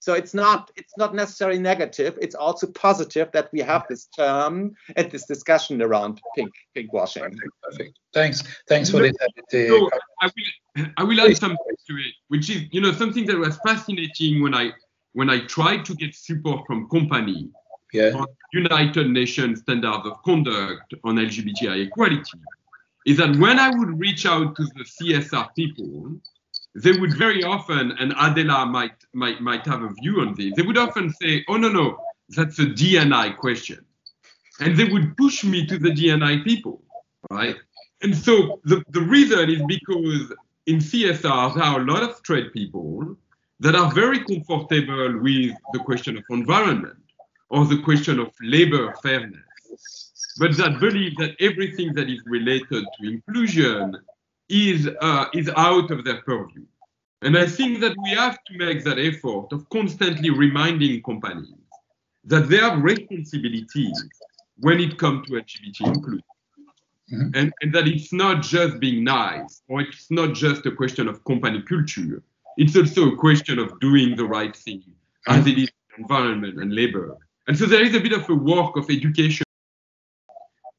So it's not it's not necessarily negative. It's also positive that we have this term and this discussion around pink pink washing. Perfect. perfect. Thanks. Thanks for this. Uh, so I will I will add something to it, which is you know something that was fascinating when I when I tried to get support from company yeah. on United Nations standards of conduct on LGBTI equality, is that when I would reach out to the CSR people, they would very often, and Adela might, might, might have a view on this, they would often say, oh, no, no, that's a DNI question. And they would push me to the DNI people, right? And so the, the reason is because in CSR, there are a lot of straight people that are very comfortable with the question of environment or the question of labor fairness, but that believe that everything that is related to inclusion is uh, is out of their purview. And I think that we have to make that effort of constantly reminding companies that they have responsibilities when it comes to LGBT inclusion. Mm-hmm. And, and that it's not just being nice, or it's not just a question of company culture. It's also a question of doing the right thing, as it is environment and labor. And so there is a bit of a work of education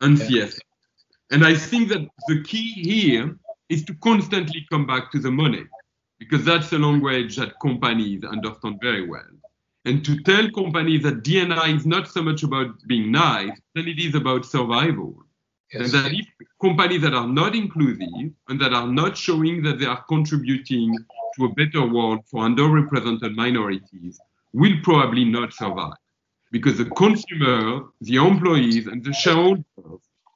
and CS. And I think that the key here is to constantly come back to the money because that's a language that companies understand very well. And to tell companies that DNI is not so much about being nice, than it is about survival. Yes. And that if companies that are not inclusive and that are not showing that they are contributing to a better world for underrepresented minorities will probably not survive. Because the consumer, the employees, and the shareholders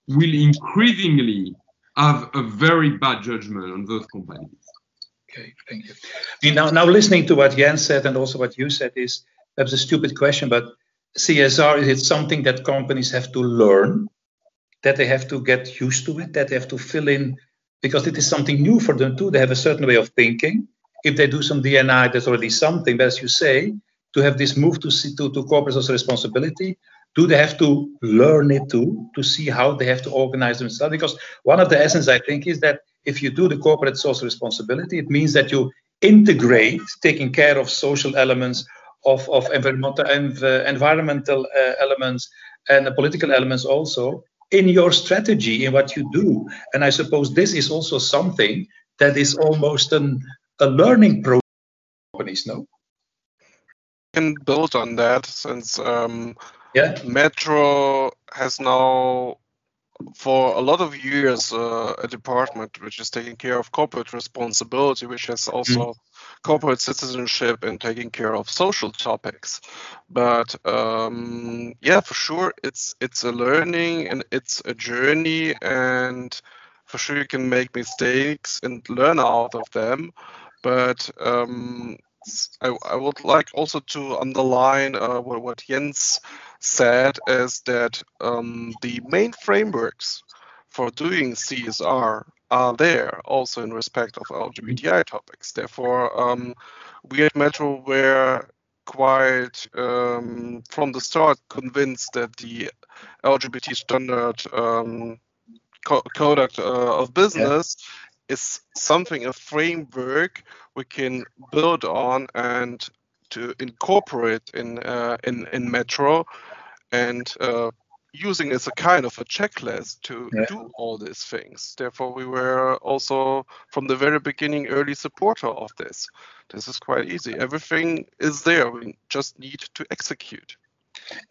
will increasingly have a very bad judgment on those companies. Okay, thank you. now, now listening to what Jan said and also what you said is perhaps a stupid question, but CSR is it something that companies have to learn, that they have to get used to it, that they have to fill in because it is something new for them too. They have a certain way of thinking. If they do some DNI, there's already something. But as you say, to have this move to to, to corporate social responsibility, do they have to learn it too to see how they have to organize themselves? Because one of the essence, I think, is that if you do the corporate social responsibility, it means that you integrate taking care of social elements, of, of environmental, environmental uh, elements, and the political elements also in your strategy, in what you do. And I suppose this is also something that is almost an, a learning process companies, no? Can build on that since um, yeah. Metro has now, for a lot of years, uh, a department which is taking care of corporate responsibility, which has also mm. corporate citizenship and taking care of social topics. But um, yeah, for sure, it's it's a learning and it's a journey, and for sure you can make mistakes and learn out of them. But um, I, I, would like also to underline uh, what, what Jens said is that um, the main frameworks for doing CSR are there also in respect of LGBTI topics. Therefore, um, we at Metro were quite um, from the start convinced that the LGBT standard um, co- conduct uh, of business. Is something, a framework we can build on and to incorporate in uh, in in Metro, and uh, using as a kind of a checklist to yeah. do all these things. Therefore, we were also from the very beginning early supporter of this. This is quite easy. Everything is there. We just need to execute.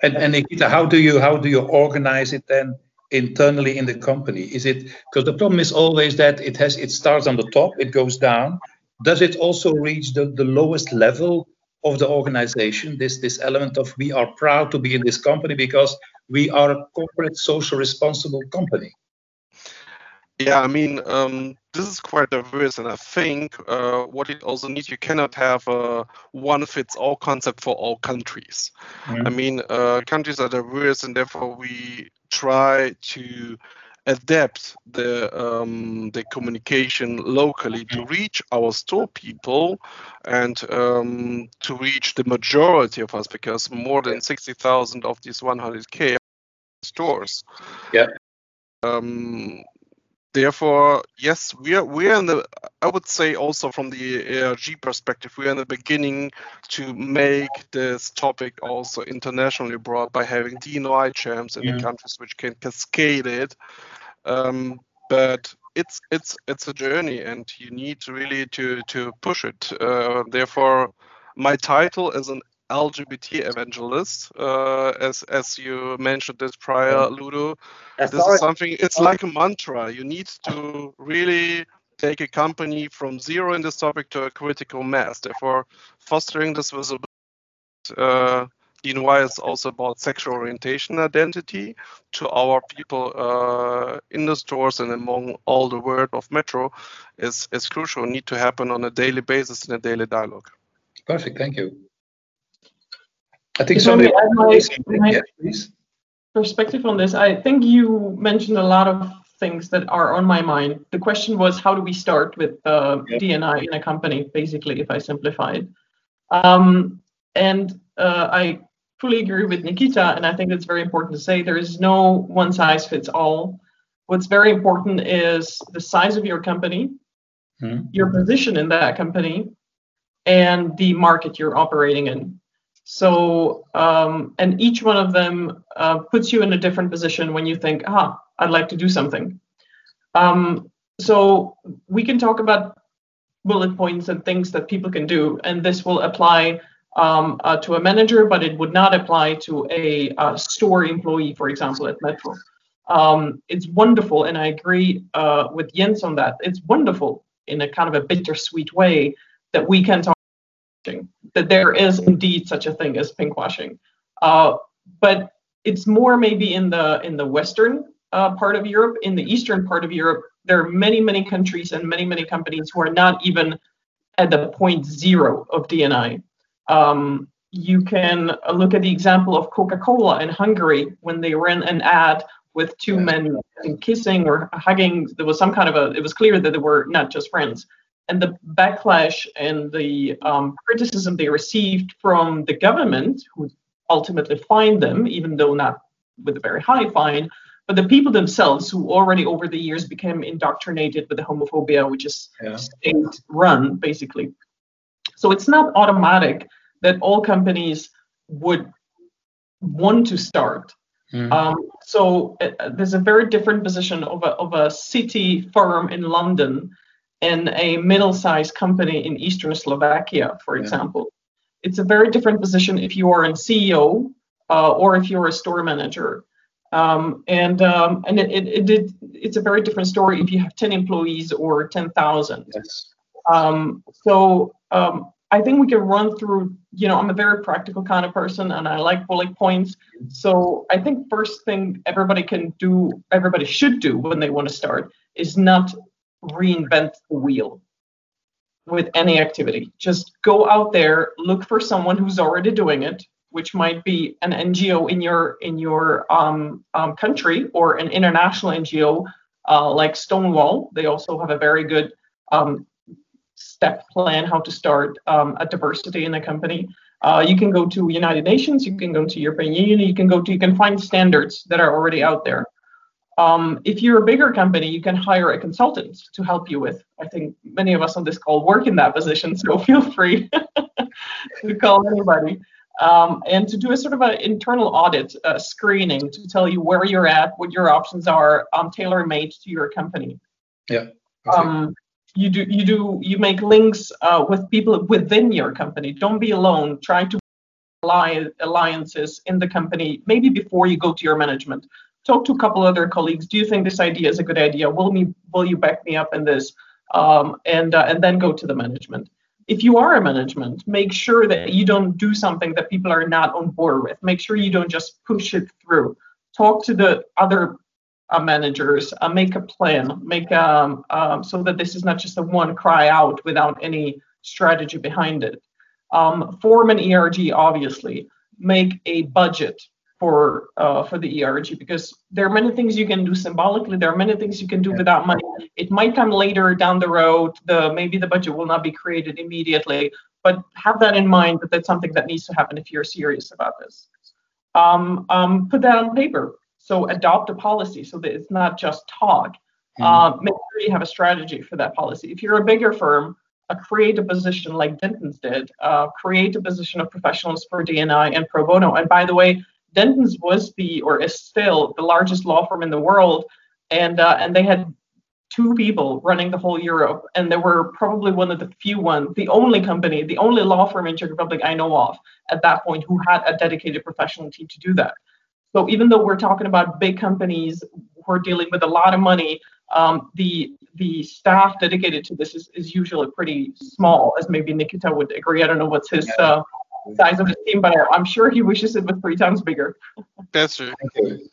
And, and Nikita, how do you how do you organize it then internally in the company? Is it because the problem is always that it has it starts on the top, it goes down. Does it also reach the, the lowest level of the organization, this, this element of we are proud to be in this company because we are a corporate social responsible company. Yeah, I mean, um, this is quite diverse, and I think uh, what it also needs, you cannot have a one fits all concept for all countries. Mm-hmm. I mean, uh, countries are diverse, and therefore we try to adapt the um, the communication locally to mm. reach our store people and um, to reach the majority of us because more than 60,000 of these 100k stores. Yeah. Um, therefore, yes, we are we are in the. I would say also from the ERG perspective, we are in the beginning to make this topic also internationally broad by having DNI champs in yeah. the countries which can cascade it. Um, but it's it's it's a journey, and you need really to to push it. Uh, therefore, my title is an LGBT evangelist, uh, as as you mentioned this prior, Ludo. this is something. It's like a mantra. You need to really take a company from zero in this topic to a critical mass. Therefore, fostering this visibility. Uh, DNI is also about sexual orientation identity to our people uh, in the stores and among all the world of Metro is, is crucial, need to happen on a daily basis in a daily dialogue. Perfect, thank you. I think somebody my, my yes, perspective on this. I think you mentioned a lot of things that are on my mind. The question was, how do we start with uh, yep. DNI in a company, basically, if I simplify it. Um, and uh, I fully agree with Nikita, and I think it's very important to say there is no one size fits all. What's very important is the size of your company, hmm. your position in that company, and the market you're operating in. So, um, and each one of them uh, puts you in a different position when you think, ah, I'd like to do something. Um, so we can talk about bullet points and things that people can do, and this will apply um, uh, to a manager, but it would not apply to a, a store employee, for example, at Metro. Um, it's wonderful, and I agree uh, with Jens on that. It's wonderful in a kind of a bittersweet way that we can talk that there is indeed such a thing as pinkwashing. Uh, but it's more maybe in the in the western uh, part of Europe. In the eastern part of Europe, there are many many countries and many many companies who are not even at the point zero of DNI. Um, you can look at the example of Coca-Cola in Hungary when they ran an ad with two men kissing or hugging. There was some kind of a. It was clear that they were not just friends and the backlash and the um, criticism they received from the government, who ultimately fined them, even though not with a very high fine, but the people themselves, who already over the years became indoctrinated with the homophobia, which is yeah. state run, basically. So it's not automatic that all companies would want to start. Mm. Um, so uh, there's a very different position of a, of a city firm in London in a middle-sized company in eastern Slovakia, for example. It's a very different position if you are a CEO uh, or if you're a store manager. Um, and um, and it, it, it, it's a very different story if you have 10 employees or 10,000. Yes. Um, so um, I think we can run through, you know, I'm a very practical kind of person and I like bullet points. So I think first thing everybody can do, everybody should do when they want to start is not reinvent the wheel with any activity. Just go out there, look for someone who's already doing it, which might be an NGO in your in your um, um, country or an international NGO uh, like Stonewall. They also have a very good um, step plan how to start um, a diversity in a company. Uh, you can go to United Nations, you can go to European Union, you can go to you can find standards that are already out there. Um, if you're a bigger company, you can hire a consultant to help you with. I think many of us on this call work in that position, so *laughs* feel free *laughs* to call anybody. Um, and to do a sort of an internal audit uh, screening to tell you where you're at, what your options are, um, tailor made to your company. Yeah. Um, you do you do you make links uh, with people within your company. Don't be alone. Try to lie alliances in the company maybe before you go to your management talk to a couple other colleagues. Do you think this idea is a good idea? Will me will you back me up in this? Um, and uh, and then go to the management. If you are a management, make sure that you don't do something that people are not on board with. Make sure you don't just push it through. Talk to the other uh, managers. Uh, make a plan. Make um, um, so that this is not just a one cry out without any strategy behind it. Um, form an ERG, obviously. Make a budget for uh, for the ERG because there are many things you can do symbolically. There are many things you can do without money. It might come later down the road. The maybe the budget will not be created immediately, but have that in mind that that's something that needs to happen if you're serious about this. Um, um, put that on paper. So adopt a policy so that it's not just talk. mm. uh, make sure you have a strategy for that policy. If you're a bigger firm, uh, create a position like Dentons did, uh, create a position of professionals for DNI and pro bono. And by the way, Dentons was the or is still the largest law firm in the world, and uh, and they had two people running the whole Europe, and they were probably one of the few ones, the only company, the only law firm in Czech Republic I know of at that point who had a dedicated professional team to do that. So even though we're talking about big companies who are dealing with a lot of money, um, the the staff dedicated to this is, is usually pretty small, as maybe Nikita would agree. I don't know what's his uh, size of his team, but I'm sure he wishes it was three times bigger. That's true. Thank you.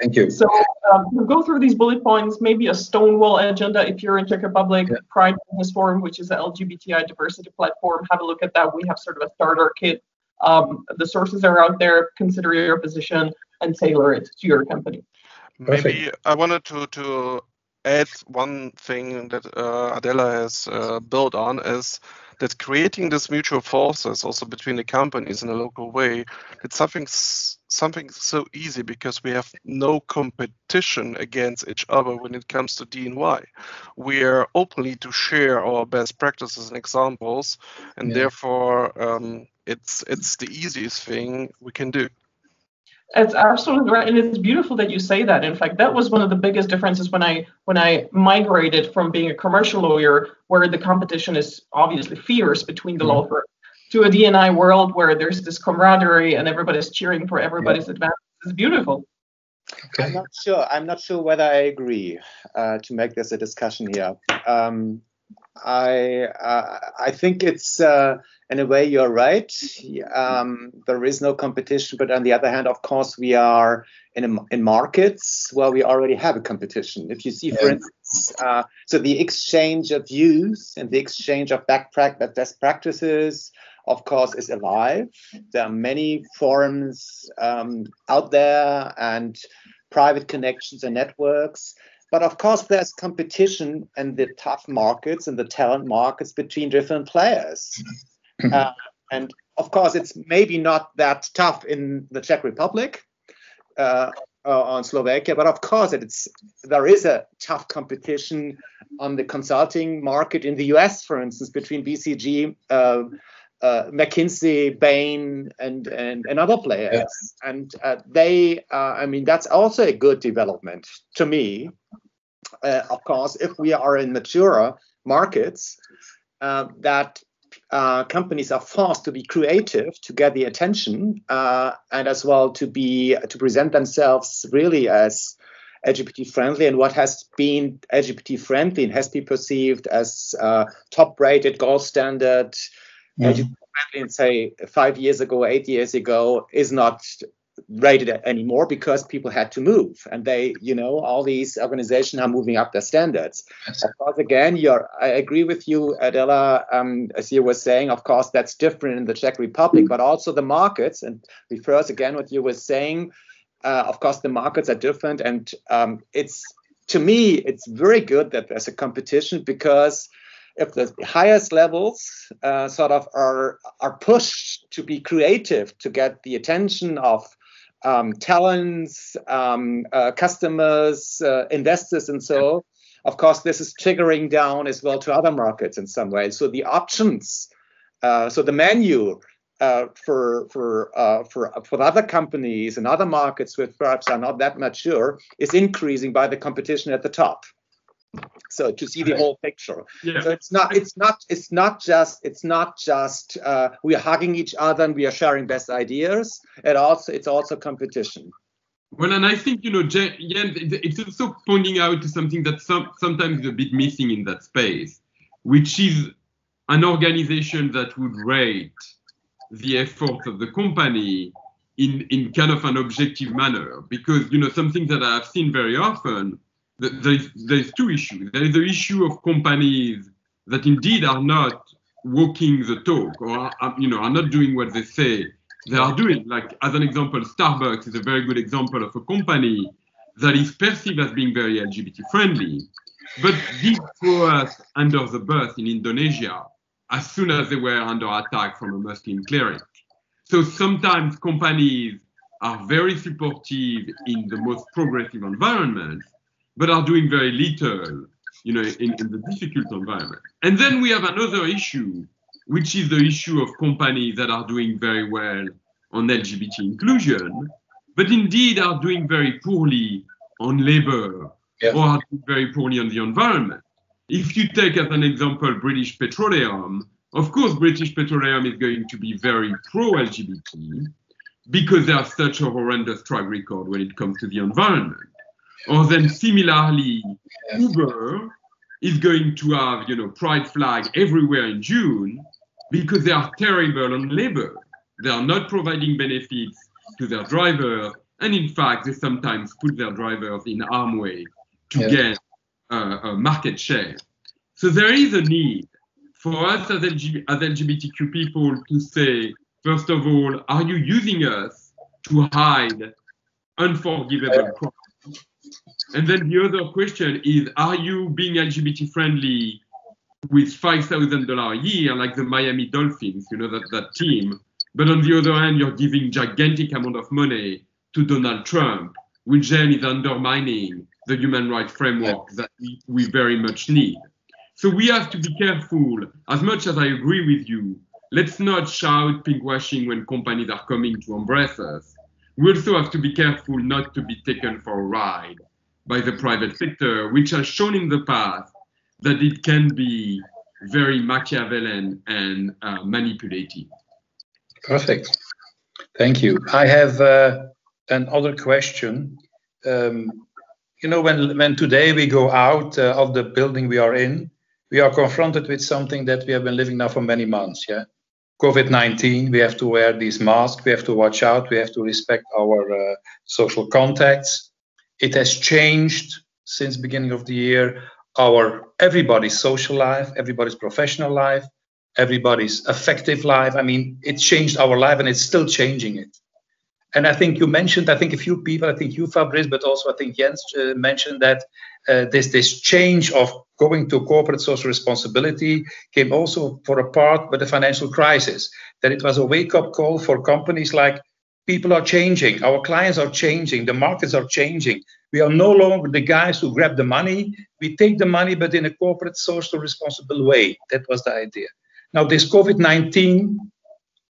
Thank you. So um, we'll go through these bullet points, maybe a Stonewall agenda if you're in Czech Republic, yeah. Pride Business Forum, which is the LGBTI diversity platform. Have a look at that. We have sort of a starter kit. Um, the sources are out there. Consider your position and tailor it to your company. Maybe I wanted to to add one thing that uh, Adela has uh, built on is that creating this mutual forces also between the companies in a local way it's something something so easy because we have no competition against each other when it comes to DNI. We are openly to share our best practices and examples, and yeah. therefore um, it's it's the easiest thing we can do. It's absolutely right, and it's beautiful that you say that. In fact, that was one of the biggest differences when I when I migrated from being a commercial lawyer, where the competition is obviously fierce between the mm-hmm. law firms, to a DNI world where there's this camaraderie and everybody's cheering for everybody's yeah. advances. It's beautiful. Okay. I'm not sure. I'm not sure whether I agree uh, to make this a discussion here. Um, I uh, I think it's uh, in a way you're right. Um, there is no competition, but on the other hand, of course, we are in a, in markets where we already have a competition. If you see, for instance, uh, so the exchange of views and the exchange of back best practices, of course, is alive. There are many forums um, out there and private connections and networks but of course, there's competition in the tough markets and the talent markets between different players. Mm-hmm. uh, and of course, it's maybe not that tough in the Czech Republic uh, or Slovakia, but of course, it's there is a tough competition on the consulting market in the US, for instance, between BCG. Uh, uh, McKinsey, Bain, and, and, and other players. And uh, they, uh, I mean, that's also a good development to me. Uh, of course, if we are in mature markets, uh, that uh, companies are forced to be creative to get the attention and as well to be to present themselves really as LGBT friendly and what has been LGBT friendly and has been perceived as top rated gold standard mm-hmm. say five years ago, eight years ago, is not rated anymore because people had to move. And they you know all these organizations are moving up their standards. Yes. of course again you're i agree with you adela um, as you were saying of course that's different in the czech republic but also the markets. And refers again what you were saying uh, of course the markets are different. And um, it's to me it's very good that there's a competition because if the highest levels uh, sort of are are pushed to be creative to get the attention of um, talents, um, uh, customers, uh, investors, and so. Of course, this is triggering down as well to other markets in some way. So the options, uh, so the menu uh, for for uh, for for other companies and other markets which perhaps are not that mature is increasing by the competition at the top so to see the whole picture. Yeah. so it's not it's not it's not just it's not just uh, we are hugging each other and we are sharing best ideas. It also it's also competition. Well and i think you know Jen, it's also pointing out to something that some, sometimes is a bit missing in that space which is an organization that would rate the efforts of the company in in kind of an objective manner. Because you know something that i've seen very often there's, there's two issues. There is the issue of companies that indeed are not walking the talk or are, you know are not doing what they say they are doing. Like as an example, Starbucks is a very good example of a company that is perceived as being very LGBT friendly, but did throw us under the bus in Indonesia as soon as they were under attack from a Muslim cleric. So sometimes companies are very supportive in the most progressive environments, but are doing very little, you know, in, in the difficult environment. And then we have another issue, which is the issue of companies that are doing very well on LGBT inclusion, but indeed are doing very poorly on labor Yeah. or are doing very poorly on the environment. If you take as an example British Petroleum, of course, British Petroleum is going to be very pro LGBT because they have such a horrendous track record when it comes to the environment. Or then similarly, Uber is going to have, you know, pride flag everywhere in June because they are terrible on labor. They are not providing benefits to their drivers, and in fact, they sometimes put their drivers in harm way to Yeah. get uh, a market share. So there is a need for us as, LG, as LGBTQ people to say, first of all, are you using us to hide unforgivable crimes? And then the other question is, are you being LGBT friendly with $5,000 a year, like the Miami Dolphins, you know, that, that team? But on the other hand, you're giving gigantic amount of money to Donald Trump, which then is undermining the human rights framework that we, we very much need. So we have to be careful. As much as I agree with you, let's not shout pinkwashing when companies are coming to embrace us. We also have to be careful not to be taken for a ride by the private sector, which has shown in the past that it can be very Machiavellian and uh, manipulative. Perfect. Thank you. I have uh, another question. Um, you know, when when today we go out uh, of the building we are in, we are confronted with something that we have been living now for many months. Yeah, COVID-19. We have to wear these masks. We have to watch out. We have to respect our uh, social contacts. It has changed since beginning of the year. Our everybody's social life, everybody's professional life, everybody's affective life. I mean, it changed our life and it's still changing it. And I think you mentioned, I think a few people, I think you, Fabrice, but also I think Jens uh, mentioned that uh, this this change of going to corporate social responsibility came also for a part with the financial crisis. That it was a wake up call for companies like people are changing, our clients are changing, the markets are changing. We are no longer the guys who grab the money. We take the money, but in a corporate social responsible way. That was the idea. Now, this COVID 19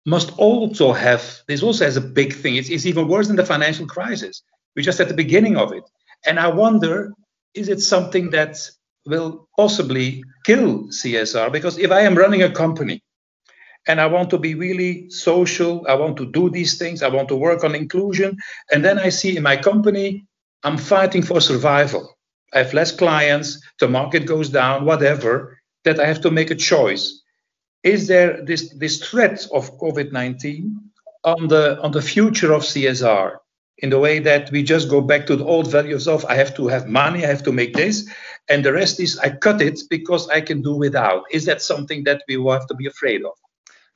must also have, this also has a big thing. It's, it's even worse than the financial crisis. We're just at the beginning of it. And I wonder, is it something that will possibly kill CSR? Because if I am running a company and I want to be really social, I want to do these things, I want to work on inclusion, and then I see in my company, I'm fighting for survival. I have less clients, the market goes down, whatever, that I have to make a choice is there this, this threat of COVID-19 on the on the future of CSR in the way that we just go back to the old values of I have to have money, I have to make this, and the rest is I cut it because I can do without. Is that something that we will have to be afraid of?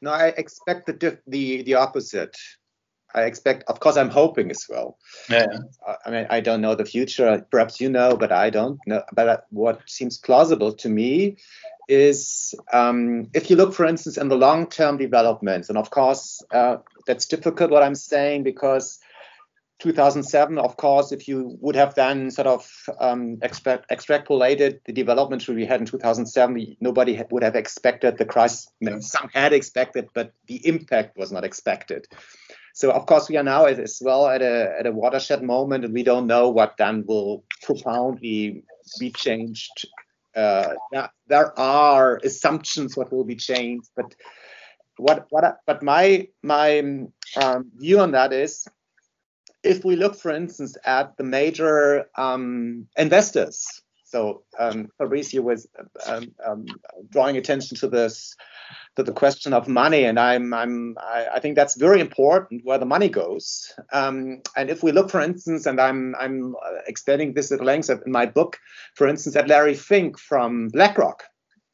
No, I expect the diff- the the opposite. I expect, of course, I'm hoping as well. Yeah. Uh, I mean, I don't know the future. Perhaps you know, but I don't know. But uh, what seems plausible to me is um, if you look, for instance, in the long-term developments, and of course, uh, that's difficult what I'm saying because 2007, of course, if you would have then sort of um, extract, extrapolated the developments we had in 2007, nobody had, would have expected the crisis. Some had expected, but the impact was not expected. So of course we are now as well at a at a watershed moment, and we don't know what then will profoundly be changed. Uh, there, are assumptions what will be changed, but what what but my my um, view on that is if we look, for instance, at the major um, investors. So um, Fabricio was um, um, drawing attention to this, to the question of money, and I'm, I'm, I, I think that's very important where the money goes. Um, and if we look, for instance, and I'm, I'm extending this at length in my book, for instance, at Larry Fink from BlackRock.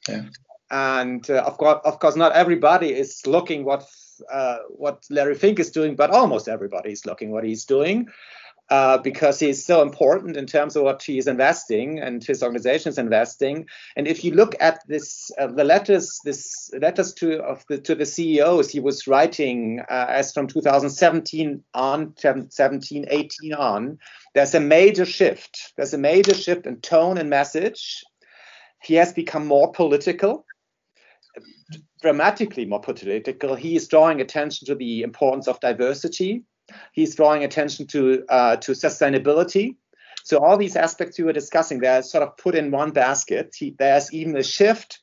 Yeah. And uh, of course, of course, not everybody is looking what uh, what Larry Fink is doing, but almost everybody is looking what he's doing. uh, because he's so important in terms of what he's investing and his organization is investing. And if you look at this, uh, the letters, this letters to of the to the CEOs he was writing uh, as from 2017 on, 17, 18 on, there's a major shift. There's a major shift in tone and message. He has become more political dramatically more political. He is drawing attention to the importance of diversity. He's drawing attention to uh, to sustainability. So all these aspects we were discussing, they're sort of put in one basket. He, there's even a shift,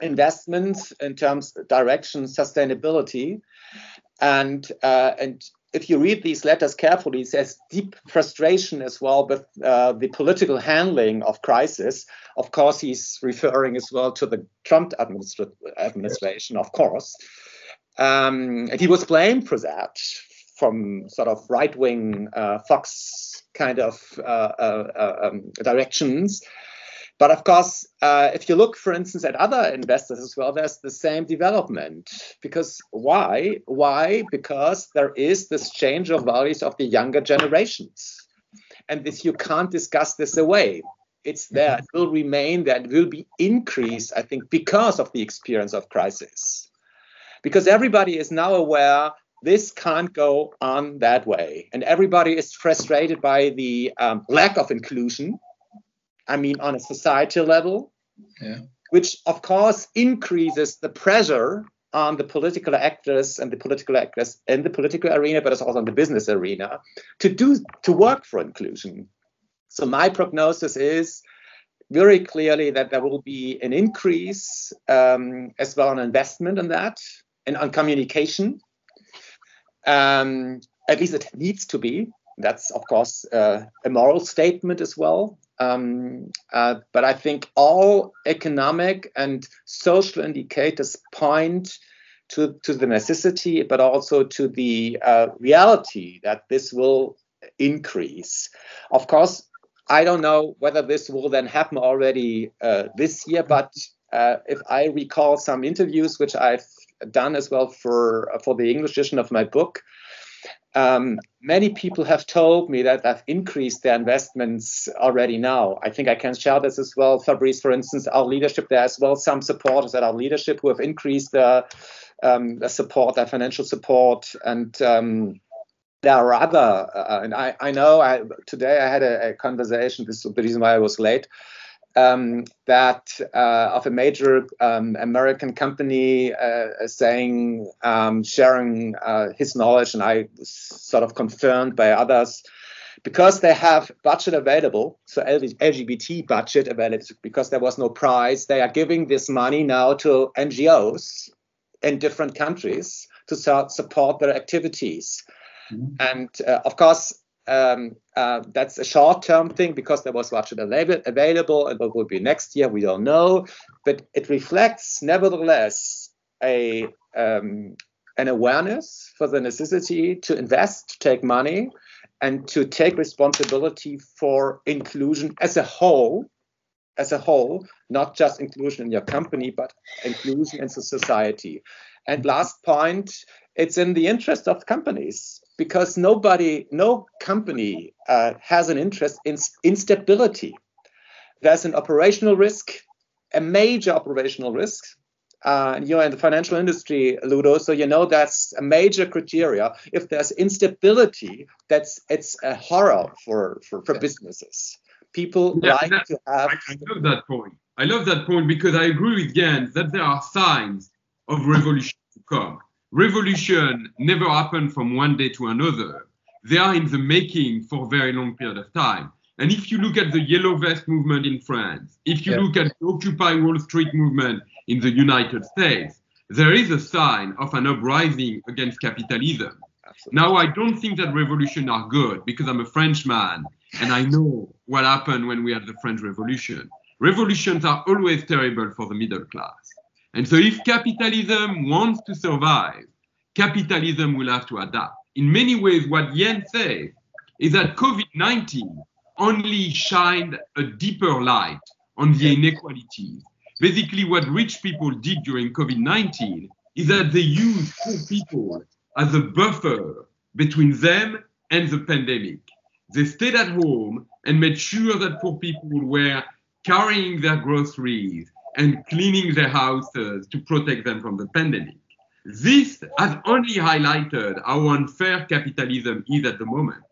investments in terms of direction, sustainability, and uh, and if you read these letters carefully, there's deep frustration as well with uh, the political handling of crisis. Of course, he's referring as well to the Trump administra- administration, of course. Um, and he was blamed for that from sort of right wing uh, Fox kind of uh, uh, uh um, directions. But of course, uh, if you look, for instance, at other investors as well, there's the same development. Because why? Why? Because there is this change of values of the younger generations. And this you can't discuss this away. It's there, it will remain there, it will be increased, I think, because of the experience of crisis. Because everybody is now aware this can't go on that way. And everybody is frustrated by the um, lack of inclusion I mean, on a societal level, yeah. which of course increases the pressure on the political actors and the political actors in the political arena, but also in the business arena, to do to work for inclusion. So my prognosis is very clearly that there will be an increase um, as well on investment in that and on communication. Um, at least it needs to be. That's of course uh, a moral statement as well. Um, uh, but I think all economic and social indicators point to, to the necessity, but also to the uh, reality that this will increase. Of course, I don't know whether this will then happen already uh, this year, but uh, if I recall some interviews which I've done as well for for the English edition of my book, um, many people have told me that they've increased their investments already now. I think I can share this as well. Fabrice, for instance, our leadership there as well, some supporters at our leadership who have increased their, um, their support, their financial support. And um, there are other, uh, and I, I know I, today I had a, a conversation, this is the reason why I was late, um, that uh, of a major um, American company uh, saying, um, sharing uh, his knowledge, and I was sort of confirmed by others because they have budget available, so LGBT budget available, because there was no prize, they are giving this money now to NGOs in different countries to support their activities. Mm-hmm. And uh, of course, um, uh, that's a short-term thing because there was budget available, and what will be next year we don't know. But it reflects, nevertheless, a um, an awareness for the necessity to invest, to take money, and to take responsibility for inclusion as a whole, as a whole, not just inclusion in your company, but inclusion in the society. And last point, it's in the interest of companies because nobody, no company uh, has an interest in instability. There's an operational risk, a major operational risk. Uh, you're in the financial industry, Ludo, so you know that's a major criteria. If there's instability, that's it's a horror for for, for businesses. People yeah, like to have. I, I love that point. I love that point because I agree with Jens that there are signs of revolution to come revolution never happen from one day to another. They are in the making for a very long period of time. And if you look at the Yellow Vest movement in France, if you yeah. look at the Occupy Wall Street movement in the United States, there is a sign of an uprising against capitalism. Absolutely. Now, I don't think that revolutions are good because I'm a Frenchman and I know what happened when we had the French Revolution. Revolutions are always terrible for the middle class. And so if capitalism wants to survive, capitalism will have to adapt. In many ways, what Jens says is that COVID-19 only shined a deeper light on the inequalities. Basically, what rich people did during COVID-19 is that they used poor people as a buffer between them and the pandemic. They stayed at home and made sure that poor people were carrying their groceries and cleaning their houses to protect them from the pandemic. This has only highlighted how unfair capitalism is at the moment.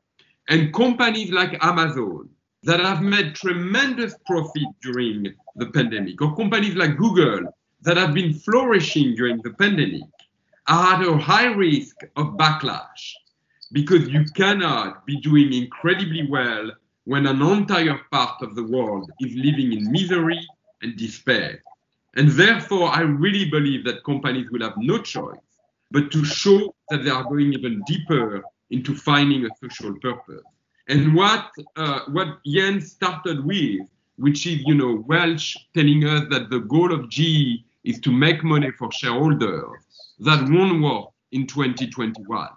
And companies like Amazon that have made tremendous profit during the pandemic, or companies like Google that have been flourishing during the pandemic, are at a high risk of backlash because you cannot be doing incredibly well when an entire part of the world is living in misery and despair. And therefore, I really believe that companies will have no choice but to show that they are going even deeper into finding a social purpose. And what uh, what Jens started with, which is you know Welch telling us that the goal of GE is to make money for shareholders, that won't work in 2021.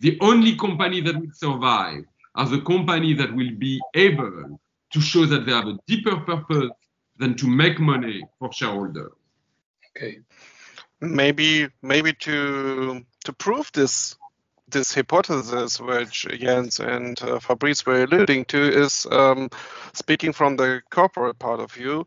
The only company that will survive are the companies that will be able to show that they have a deeper purpose than to make money for shareholders. Okay. Maybe maybe to to prove this this hypothesis which Jens and uh, Fabrice were alluding to is um, speaking from the corporate part of view.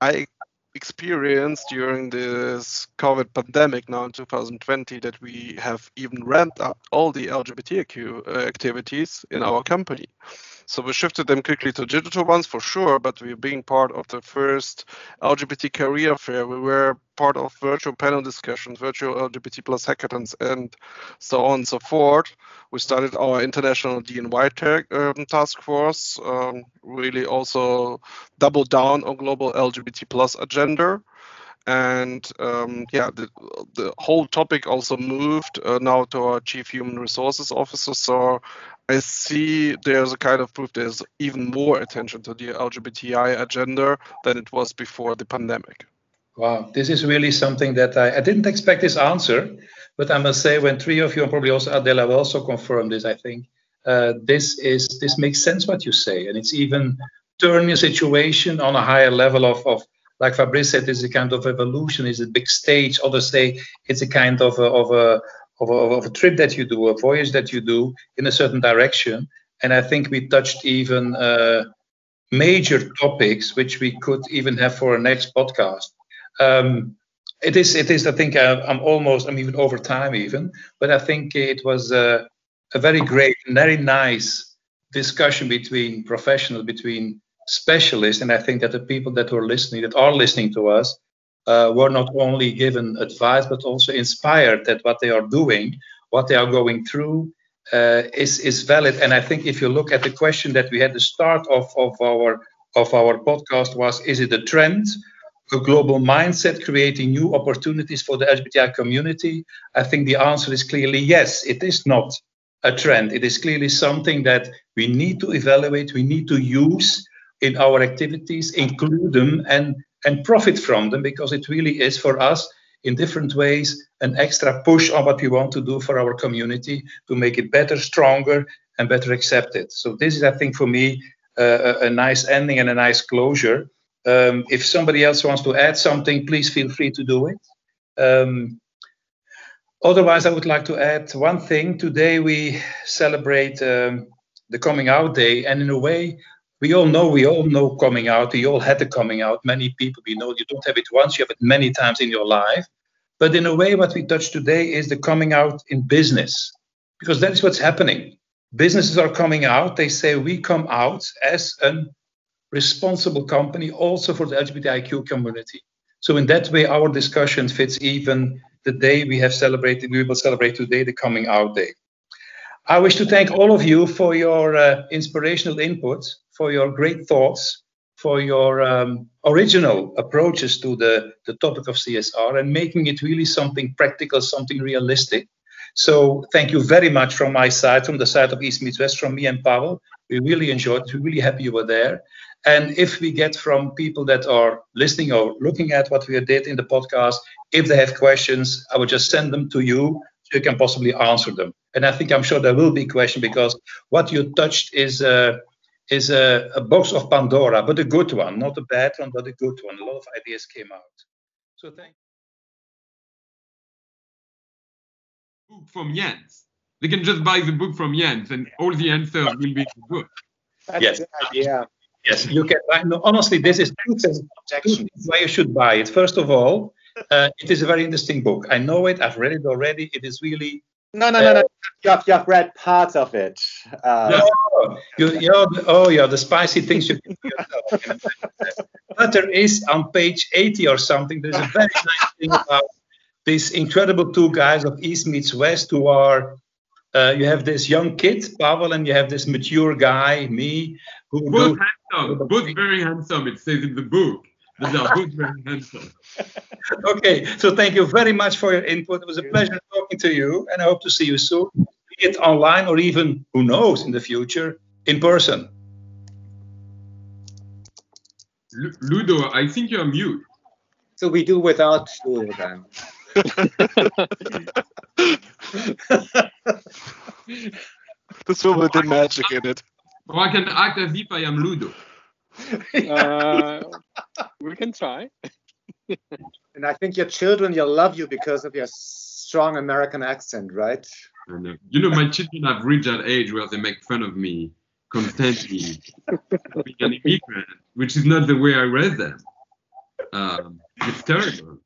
I experienced during this COVID pandemic now in 2020 that we have even ramped up all the LGBTQ uh, activities in our company. So we shifted them quickly to digital ones for sure, but we're being part of the first LGBT career fair. We were part of virtual panel discussions, virtual LGBT plus hackathons, and so on and so forth. We started our international DNI tag, um, task force, um, really also doubled down on global LGBT plus agenda and um, yeah, the, the whole topic also moved uh, now to our chief human resources officer. So I see there's a kind of proof there's even more attention to the LGBTI agenda than it was before the pandemic. Wow, this is really something that I, I didn't expect this answer, but I must say when three of you and probably also Adela will also confirm this, I think uh, this is this makes sense what you say, and it's even turning a situation on a higher level of, of like Fabrice said, is a kind of evolution, is a big stage. Others say it's a kind of a, of a of a, of a trip that you do, a voyage that you do in a certain direction. And I think we touched even uh, major topics which we could even have for a next podcast. Um, it is, it is. I think I, uh, I'm almost, I'm even over time even, but I think it was a, a very great, very nice discussion between professionals, between specialists, and I think that the people that were listening, that are listening to us, uh, were not only given advice but also inspired that what they are doing, what they are going through, uh, is is valid. And I think if you look at the question that we had the start of of our of our podcast was, is it a trend? A global mindset creating new opportunities for the LGBTI community? I think the answer is clearly yes. It is not a trend. It is clearly something that we need to evaluate, we need to use in our activities, include them and, and profit from them because it really is for us in different ways an extra push on what we want to do for our community to make it better, stronger, and better accepted. So this is, I think, for me, uh, a, nice ending and a nice closure. Um, if somebody else wants to add something, please feel free to do it. Um, otherwise, I would like to add one thing. Today we celebrate um, the coming out day, and in a way, we all know we all know coming out. We all had the coming out. Many people we know you don't have it once you have it many times in your life. But in a way what we touch today is the coming out in business because that is what's happening. Businesses are coming out. They say we come out as a responsible company also for the lgbtiq community. So in that way our discussion fits even the day we have celebrated we will celebrate today the coming out day i wish to thank all of you for your uh, inspirational input for your great thoughts, for your um, original approaches to the, the topic of CSR and making it really something practical, something realistic. So thank you very much from my side, from the side of East Meets West, from me and Pavel. We really enjoyed it. We're really happy you were there. And if we get from people that are listening or looking at what we did in the podcast, if they have questions, I will just send them to you you can possibly answer them. And I think I'm sure there will be questions because what you touched is uh, is a, a, box of Pandora, but a good one, not a bad one, but a good one. A lot of ideas came out. So thank From Jens. They can just buy the book from Jens, and all the answers will be in the book. That's Yes. a good idea. Yes, you can. I- no, honestly, this is two things two things why you should buy it. First of all, uh, it is a very interesting book. I know it. I've read it already. It is really. No, no, no, no. You have, you have read parts of it. Uh, Yeah. Oh, you, you know, the- oh yeah, the spicy things you can do yourself. *laughs* But there is on page 80 or something. There's a very *laughs* nice thing about these incredible two guys of East meets West who are. Uh, you have this young kid, Pavel, and you have this mature guy, me, who Both do handsome, both very handsome. It says in the book that they very handsome. Okay, so thank you very much for your input. It was a pleasure talking to you, and I hope to see you soon, be it online or even, who knows, in the future, in person. Lu- Ludo, I think you're mute. so we do without you then. This will with the magic in it. Or I can act as if I am Ludo. *laughs* Uh, we can try. *laughs* And I think your children, will love you because of your strong American accent, right? And, uh, you know, my children have reached that age where they make fun of me constantly *laughs* being an immigrant, which is not the way I raised them. Um, it's terrible.